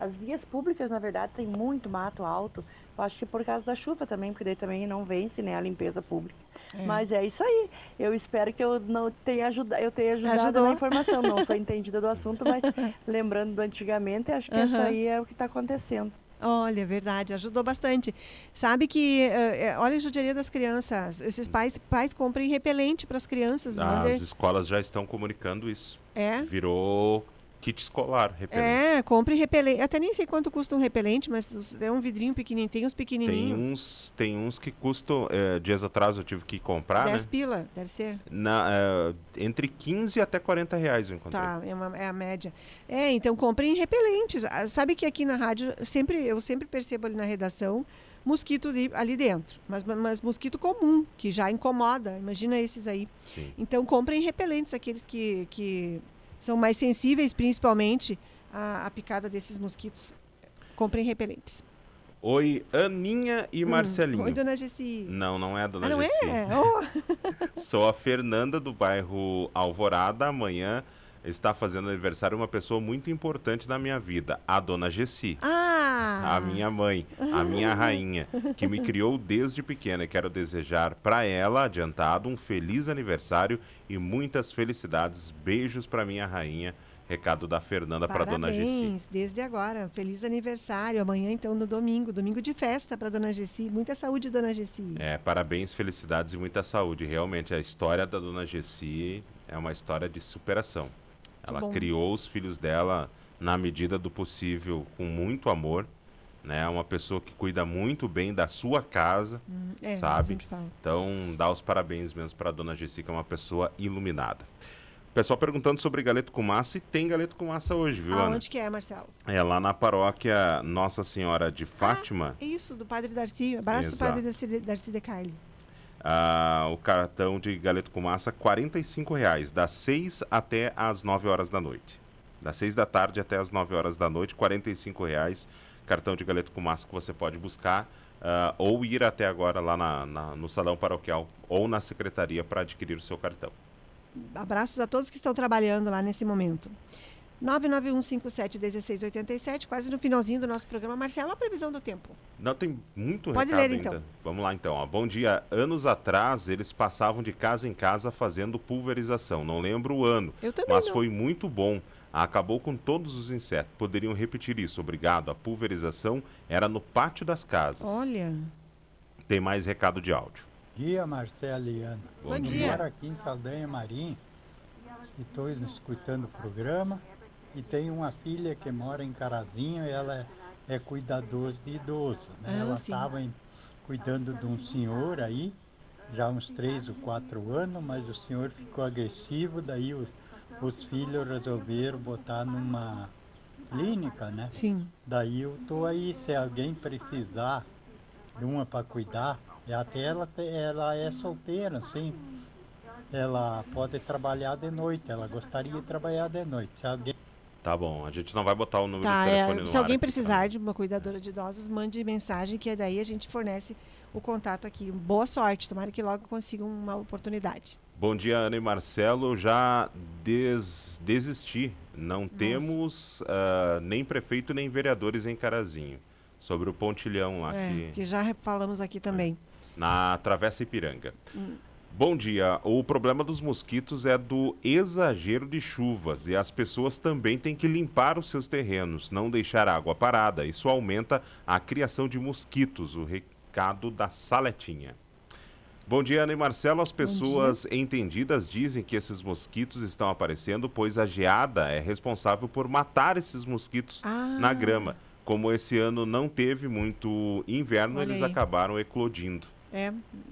Speaker 17: as vias públicas, na verdade, tem muito mato alto. Eu acho que por causa da chuva também, porque daí também não vence, né, a limpeza pública. É. Mas é isso aí. Eu espero que eu não tenha ajudado, eu tenha ajudado
Speaker 4: Ajudou.
Speaker 17: na informação. Não sou entendida do assunto, mas lembrando do antigamente, acho que uhum. isso aí é o que está acontecendo.
Speaker 4: Olha, é verdade, ajudou bastante. Sabe que, uh, olha a judiaria das crianças. Esses pais, pais comprem repelente para as crianças.
Speaker 5: As escolas já estão comunicando isso.
Speaker 4: É?
Speaker 5: Virou kit escolar, repelente.
Speaker 4: É, compre repelente. Até nem sei quanto custa um repelente, mas é um vidrinho pequenininho. Tem uns pequenininhos.
Speaker 5: Tem uns, tem uns que custam. É, dias atrás eu tive que comprar. 10
Speaker 4: né? pila, deve ser.
Speaker 5: Na, é, entre 15 até 40 reais eu encontrei.
Speaker 4: Tá, é, uma, é a média. É, então comprem repelentes. Ah, sabe que aqui na rádio, sempre, eu sempre percebo ali na redação mosquito ali, ali dentro, mas, mas mosquito comum, que já incomoda. Imagina esses aí.
Speaker 5: Sim.
Speaker 4: Então comprem repelentes, aqueles que, que são mais sensíveis, principalmente, à, à picada desses mosquitos. Comprem repelentes.
Speaker 5: Oi, Aninha e hum. Marcelinho.
Speaker 4: Oi, dona Gessi.
Speaker 5: Não, não é a dona
Speaker 4: ah, não
Speaker 5: Gessi.
Speaker 4: É? Oh.
Speaker 5: Sou a Fernanda do bairro Alvorada. Amanhã está fazendo aniversário uma pessoa muito importante na minha vida, a dona Gessi.
Speaker 4: Ah!
Speaker 5: A minha mãe, a minha rainha, que me criou desde pequena. Quero desejar para ela, adiantado, um feliz aniversário e muitas felicidades. Beijos para minha rainha. Recado da Fernanda para dona Gessi.
Speaker 4: desde agora. Feliz aniversário. Amanhã, então, no domingo. Domingo de festa para dona Gessi. Muita saúde, dona Gessi.
Speaker 5: É, parabéns, felicidades e muita saúde. Realmente, a história da dona Gessi é uma história de superação. Ela bom. criou os filhos dela na medida do possível, com muito amor. Né? É uma pessoa que cuida muito bem da sua casa,
Speaker 4: hum, é,
Speaker 5: sabe? Então, dá os parabéns mesmo para a dona Jessica, é uma pessoa iluminada. Pessoal perguntando sobre galeto com massa e tem galeto com massa hoje, viu,
Speaker 4: ah,
Speaker 5: Ana?
Speaker 4: Onde que é, Marcelo?
Speaker 5: É lá na paróquia Nossa Senhora de Fátima.
Speaker 4: Ah, isso, do Padre Darcy. Abraço do Padre Darcy, Darcy de Carli.
Speaker 5: Ah, o cartão de galeto com massa, R$ reais, das 6 até as 9 horas da noite. Das 6 da tarde até as 9 horas da noite, R$ reais, cartão de galeto com massa que você pode buscar uh, ou ir até agora lá na, na, no salão paroquial ou na secretaria para adquirir o seu cartão.
Speaker 4: Abraços a todos que estão trabalhando lá nesse momento. 991571687, quase no finalzinho do nosso programa. Marcelo, a previsão do tempo.
Speaker 5: Não, tem muito
Speaker 4: Pode
Speaker 5: recado
Speaker 4: ler,
Speaker 5: ainda.
Speaker 4: então.
Speaker 5: Vamos lá, então. Ó. Bom dia. Anos atrás, eles passavam de casa em casa fazendo pulverização. Não lembro o ano,
Speaker 4: Eu também
Speaker 5: mas
Speaker 4: não.
Speaker 5: foi muito bom. Acabou com todos os insetos. Poderiam repetir isso. Obrigado. A pulverização era no pátio das casas.
Speaker 4: Olha.
Speaker 5: Tem mais recado de áudio.
Speaker 18: dia, Marcela e Ana.
Speaker 4: Bom
Speaker 18: Eu
Speaker 4: dia.
Speaker 18: moro aqui em Saldanha Marim e estou escutando o programa. E tenho uma filha que mora em Carazinho ela é, é cuidadora de idoso. Né?
Speaker 4: Ah,
Speaker 18: ela
Speaker 4: sim.
Speaker 18: estava cuidando de um senhor aí, já há uns três ou quatro anos, mas o senhor ficou agressivo, daí os, os filhos resolveram botar numa clínica, né?
Speaker 4: Sim.
Speaker 18: Daí eu tô aí, se alguém precisar de uma para cuidar, até ela, ela é solteira, assim. Ela pode trabalhar de noite, ela gostaria de trabalhar de noite. Se alguém
Speaker 5: Tá bom. A gente não vai botar o número
Speaker 4: Tá,
Speaker 5: de
Speaker 4: é,
Speaker 5: telefone no
Speaker 4: se
Speaker 5: ar
Speaker 4: alguém
Speaker 5: tá?
Speaker 4: precisar de uma cuidadora de idosos, mande mensagem que daí a gente fornece o contato aqui. Boa sorte, tomara que logo consigam uma oportunidade.
Speaker 5: Bom dia, Ana e Marcelo. Já des, desistir. Não Nossa. temos uh, nem prefeito nem vereadores em Carazinho. Sobre o pontilhão lá.
Speaker 4: É, que... que já falamos aqui também.
Speaker 5: Na Travessa Ipiranga. Hum. Bom dia. O problema dos mosquitos é do exagero de chuvas e as pessoas também têm que limpar os seus terrenos, não deixar água parada. Isso aumenta a criação de mosquitos. O recado da Saletinha. Bom dia, Ana e Marcelo. As pessoas entendidas dizem que esses mosquitos estão aparecendo, pois a geada é responsável por matar esses mosquitos ah. na grama. Como esse ano não teve muito inverno, Olha eles aí. acabaram eclodindo.
Speaker 4: É,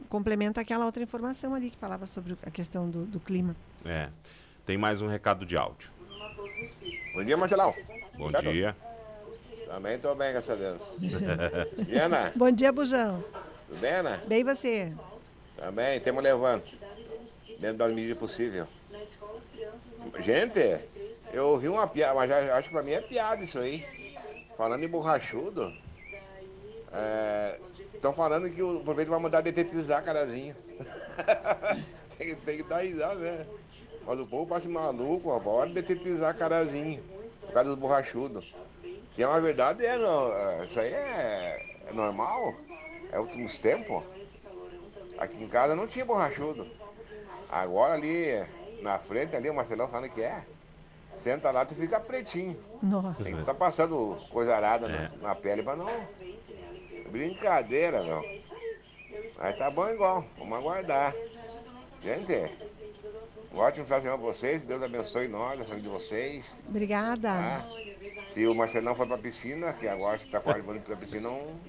Speaker 4: complementa aquela outra informação ali que falava sobre a questão do, do clima.
Speaker 5: É. Tem mais um recado de áudio.
Speaker 19: Bom dia, Marcelão.
Speaker 5: Bom certo? dia.
Speaker 19: Também estou bem, graças a Deus. Diana.
Speaker 4: Bom dia, Bujão.
Speaker 19: Tudo bem, Ana?
Speaker 4: Bem você.
Speaker 19: Também, estamos levando. Dentro das medidas possíveis. Gente, eu ouvi uma piada, mas acho que pra mim é piada isso aí. Falando em borrachudo. Estão falando que o prefeito vai mandar detetizar carazinho. tem, tem, que dar risada, né? Mas o povo passa maluco, ó, bora detetizar carazinho. Por causa dos borrachudos. Que é uma verdade, é, não. É, isso aí é, é normal. É últimos tempos. Aqui em casa não tinha borrachudo. Agora ali na frente ali, o Marcelão sabe o que é? Senta lá, tu fica pretinho.
Speaker 4: Nossa.
Speaker 19: Tem que tá passando coisa arada é. na, na, pele pra não. Brincadeira, meu. Mas tá bom igual, vamos aguardar. Gente, um ótimo final de semana pra vocês. Deus abençoe nós, a família de vocês.
Speaker 4: Obrigada. Tá?
Speaker 19: Se o Marcelão for pra piscina, que agora está quase indo pra piscina, não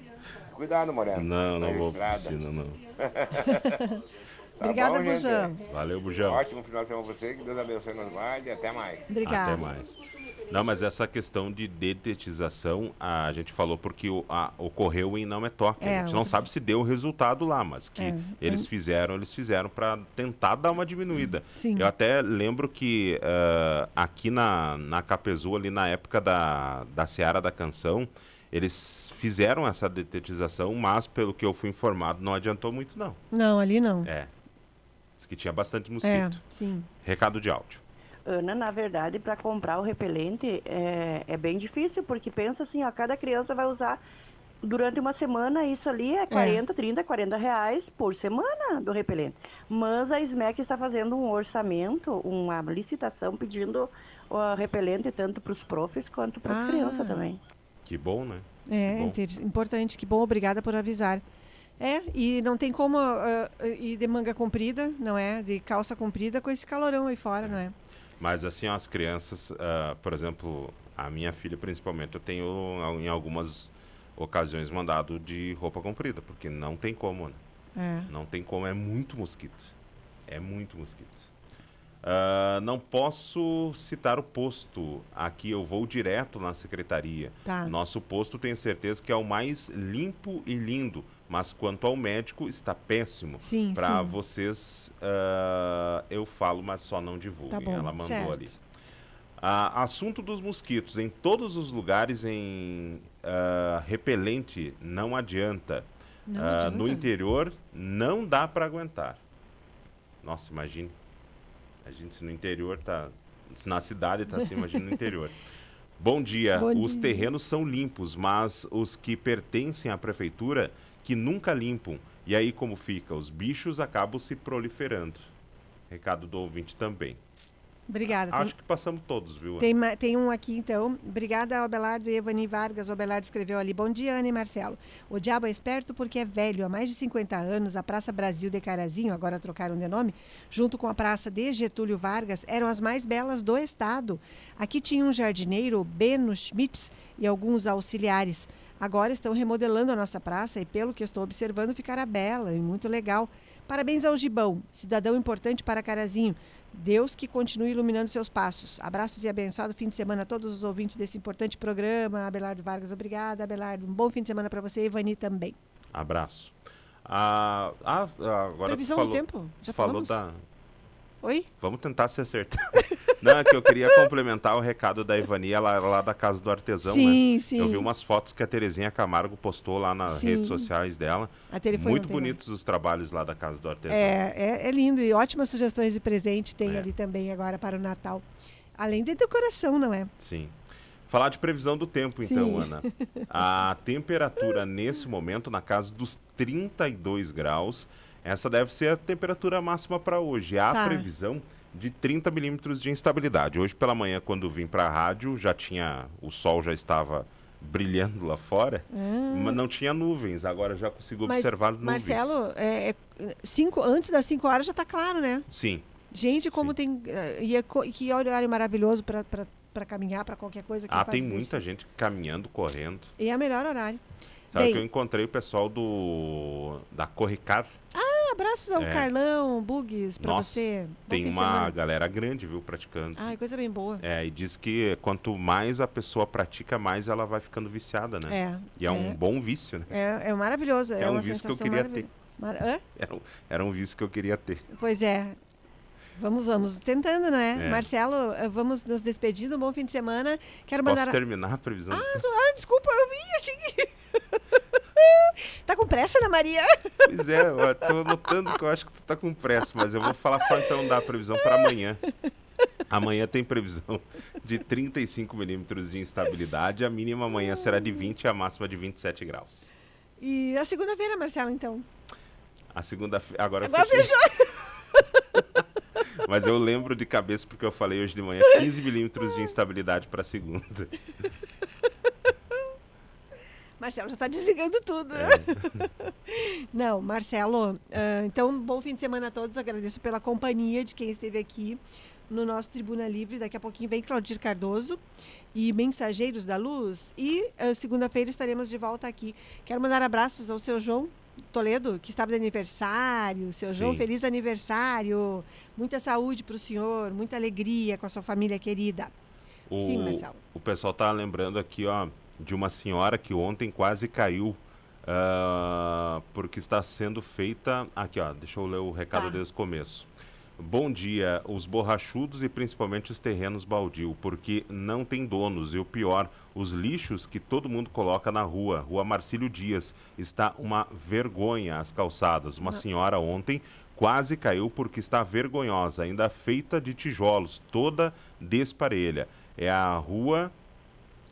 Speaker 19: Cuidado, Moreno.
Speaker 5: Não, não vou pra piscina, não.
Speaker 4: Tá Obrigada, bom, Bujão.
Speaker 5: Valeu, Bujão.
Speaker 19: Ótimo final de semana pra você, que Deus abençoe nos guarde e até mais.
Speaker 4: Obrigada.
Speaker 5: Até mais. Não, mas essa questão de detetização, a gente falou porque o, a, ocorreu em Não é Toque. É, a gente não sabe se deu o resultado lá, mas que é, eles fizeram, eles fizeram para tentar dar uma diminuída.
Speaker 4: Sim.
Speaker 5: Eu até lembro que uh, aqui na, na Capezu, ali na época da, da Seara da Canção, eles fizeram essa detetização, mas pelo que eu fui informado, não adiantou muito, não.
Speaker 4: Não, ali não.
Speaker 5: É. Diz que tinha bastante mosquito.
Speaker 4: É, sim.
Speaker 5: Recado de áudio.
Speaker 17: Ana, na verdade, para comprar o repelente é, é bem difícil, porque pensa assim, ó, cada criança vai usar durante uma semana, isso ali é 40, é. 30, 40 reais por semana do repelente. Mas a SMEC está fazendo um orçamento, uma licitação pedindo o repelente tanto para os profs quanto para as ah. crianças também.
Speaker 5: Que bom, né?
Speaker 4: É, bom. importante. Que bom, obrigada por avisar. É, e não tem como uh, ir de manga comprida, não é? De calça comprida com esse calorão aí fora, não é?
Speaker 5: Mas assim, as crianças, uh, por exemplo, a minha filha principalmente, eu tenho em algumas ocasiões mandado de roupa comprida, porque não tem como, né?
Speaker 4: É.
Speaker 5: Não tem como, é muito mosquito. É muito mosquito. Uh, não posso citar o posto. Aqui eu vou direto na secretaria.
Speaker 4: Tá.
Speaker 5: Nosso posto tenho certeza que é o mais limpo e lindo. Mas quanto ao médico, está péssimo.
Speaker 4: Sim,
Speaker 5: Para vocês, uh, eu falo, mas só não divulguem.
Speaker 4: Tá bom,
Speaker 5: Ela mandou
Speaker 4: certo.
Speaker 5: ali. Uh, assunto dos mosquitos. Em todos os lugares em repelente não adianta.
Speaker 4: Não adianta.
Speaker 5: No interior não dá para aguentar. Nossa, imagine a gente, se no interior tá. Se na cidade tá assim, imagina no interior. Bom dia.
Speaker 4: Bom
Speaker 5: os
Speaker 4: dia.
Speaker 5: terrenos são limpos, mas os que pertencem à prefeitura que nunca limpam. E aí como fica? Os bichos acabam se proliferando. Recado do ouvinte também.
Speaker 4: Obrigada.
Speaker 5: Acho tem... que passamos todos, viu?
Speaker 4: Tem, tem um aqui, então. Obrigada, Abelardo e Evani Vargas. O Abelardo escreveu ali. Bom dia, Ana e Marcelo. O diabo é esperto porque é velho. Há mais de 50 anos, a Praça Brasil de Carazinho, agora trocaram de nome, junto com a Praça de Getúlio Vargas, eram as mais belas do estado. Aqui tinha um jardineiro, Beno Schmitz, e alguns auxiliares. Agora estão remodelando a nossa praça e, pelo que estou observando, ficará bela e muito legal. Parabéns ao Gibão, cidadão importante para Carazinho. Deus que continue iluminando seus passos. Abraços e abençoado fim de semana a todos os ouvintes desse importante programa. Abelardo Vargas, obrigada, Abelardo. Um bom fim de semana para você e Ivani também.
Speaker 5: Abraço. Ah, ah, agora
Speaker 4: Previsão
Speaker 5: falou,
Speaker 4: do tempo? Já
Speaker 5: falou
Speaker 4: falamos?
Speaker 5: da.
Speaker 4: Oi?
Speaker 5: Vamos tentar se acertar. Não, é que eu queria complementar o recado da Ivania lá, lá da Casa do Artesão,
Speaker 4: sim,
Speaker 5: né?
Speaker 4: Sim,
Speaker 5: Eu vi umas fotos que a Terezinha Camargo postou lá nas sim. redes sociais dela. Muito bonitos os trabalhos lá da Casa do Artesão.
Speaker 4: É, é, é, lindo e ótimas sugestões de presente tem é. ali também agora para o Natal. Além de decoração, não é?
Speaker 5: Sim. Falar de previsão do tempo, então, Sim. Ana. A temperatura nesse momento na casa dos 32 graus. Essa deve ser a temperatura máxima para hoje. Há tá. previsão de 30 milímetros de instabilidade. Hoje pela manhã, quando vim para a rádio, já tinha o sol já estava brilhando lá fora, hum. mas não tinha nuvens. Agora já consigo mas, observar nuvens.
Speaker 4: Marcelo, é, é, cinco, antes das 5 horas já está claro, né?
Speaker 5: Sim.
Speaker 4: Gente, como Sim. tem. Eh, e é, que horário maravilhoso para caminhar, para qualquer coisa que
Speaker 5: Ah, tem muita gente caminhando, correndo.
Speaker 4: E é o melhor horário.
Speaker 5: Sabe Bem, que eu encontrei o pessoal do da Corricar.
Speaker 4: Abraços ao é. Carlão, Bugs, para você.
Speaker 5: Bom tem uma galera grande, viu, praticando.
Speaker 4: Ah, coisa bem boa.
Speaker 5: É, e diz que quanto mais a pessoa pratica, mais ela vai ficando viciada, né? É. E é, é. um bom vício, né?
Speaker 4: É, é maravilhoso. É,
Speaker 5: é um vício que eu queria ter.
Speaker 4: Mar...
Speaker 5: Era, um, era um vício que eu queria ter.
Speaker 4: Pois é. Vamos, vamos tentando, né? É. Marcelo, eh, vamos nos despedindo. Um bom fim de semana. Quero mandar.
Speaker 5: Posso terminar a previsão?
Speaker 4: Ah, ah desculpa, eu vi, achei que. tá com pressa, Ana Maria?
Speaker 5: Pois é, eu tô notando que eu acho que tu tá com pressa, mas eu vou falar só então da previsão para amanhã. Amanhã tem previsão de 35 milímetros de instabilidade. A mínima amanhã será de 20 e a máxima de 27 graus.
Speaker 4: E a segunda-feira, Marcelo, então?
Speaker 5: A segunda-feira. Agora,
Speaker 4: agora fechou.
Speaker 5: Mas eu lembro de cabeça porque eu falei hoje de manhã 15 milímetros de instabilidade para segunda.
Speaker 4: Marcelo já está desligando tudo. É. Não, Marcelo, uh, então, bom fim de semana a todos. Agradeço pela companhia de quem esteve aqui no nosso Tribuna Livre. Daqui a pouquinho vem Claudir Cardoso e Mensageiros da Luz. E uh, segunda-feira estaremos de volta aqui. Quero mandar abraços ao seu João Toledo, que estava de aniversário. Seu João, Sim. feliz aniversário. Muita saúde para o senhor, muita alegria com a sua família querida.
Speaker 5: O, Sim, Marcelo. O pessoal está lembrando aqui, ó, de uma senhora que ontem quase caiu uh, porque está sendo feita. Aqui, ó, deixa eu ler o recado tá. desde o começo. Bom dia, os borrachudos e principalmente os terrenos baldio, porque não tem donos. E o pior, os lixos que todo mundo coloca na rua. Rua Marcílio Dias está uma vergonha as calçadas. Uma senhora ontem quase caiu porque está vergonhosa, ainda feita de tijolos, toda desparelha. É a rua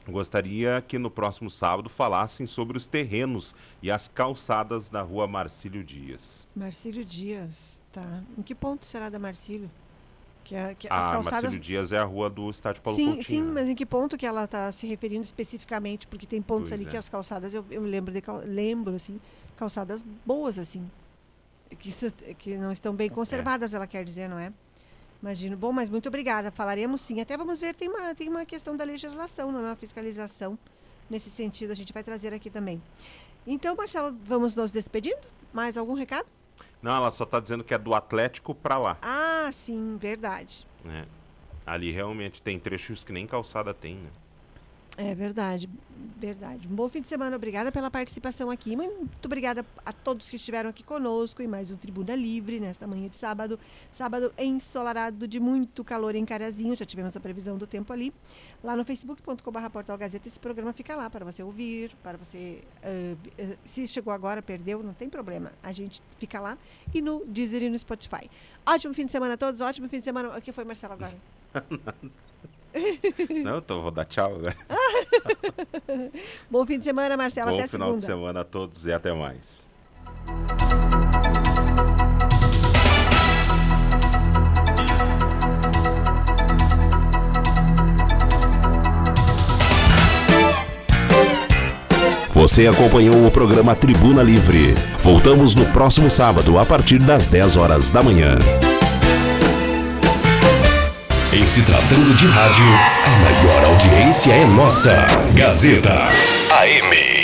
Speaker 5: Gostaria que no próximo sábado falassem sobre os terrenos e as calçadas da rua Marcílio Dias.
Speaker 4: Marcílio Dias, tá. Em que ponto será da Marcílio?
Speaker 5: Que, a, que as ah, calçadas... Marcílio Dias é a rua do estádio Paulo
Speaker 4: sim,
Speaker 5: Coutinho.
Speaker 4: Sim, mas em que ponto que ela está se referindo especificamente? Porque tem pontos pois ali é. que as calçadas, eu, eu lembro, de, lembro assim, calçadas boas, assim, que, que não estão bem conservadas, é. ela quer dizer, não é? Imagino. Bom, mas muito obrigada. Falaremos sim. Até vamos ver, tem uma, tem uma questão da legislação, não é uma fiscalização. Nesse sentido, a gente vai trazer aqui também. Então, Marcelo, vamos nos despedindo? Mais algum recado?
Speaker 5: Não, ela só está dizendo que é do Atlético para lá.
Speaker 4: Ah, sim, verdade.
Speaker 5: É. Ali realmente tem trechos que nem calçada tem, né?
Speaker 4: É verdade, verdade. Um bom fim de semana, obrigada pela participação aqui. Muito obrigada a todos que estiveram aqui conosco em mais um Tribuna Livre nesta manhã de sábado. Sábado ensolarado de muito calor em Carazinho, já tivemos a previsão do tempo ali. Lá no facebook.com.br Portal Gazeta, esse programa fica lá para você ouvir, para você. Uh, uh, se chegou agora, perdeu, não tem problema. A gente fica lá. E no Deezer e no Spotify. Ótimo fim de semana a todos, ótimo fim de semana. O que foi, Marcelo, agora?
Speaker 5: Não, então vou dar tchau agora.
Speaker 4: Bom fim de semana, Marcelo.
Speaker 5: Bom
Speaker 4: até
Speaker 5: final
Speaker 4: segunda.
Speaker 5: de semana a todos e até mais.
Speaker 3: Você acompanhou o programa Tribuna Livre. Voltamos no próximo sábado, a partir das 10 horas da manhã. Em se tratando de rádio, a maior audiência é nossa. Gazeta AM.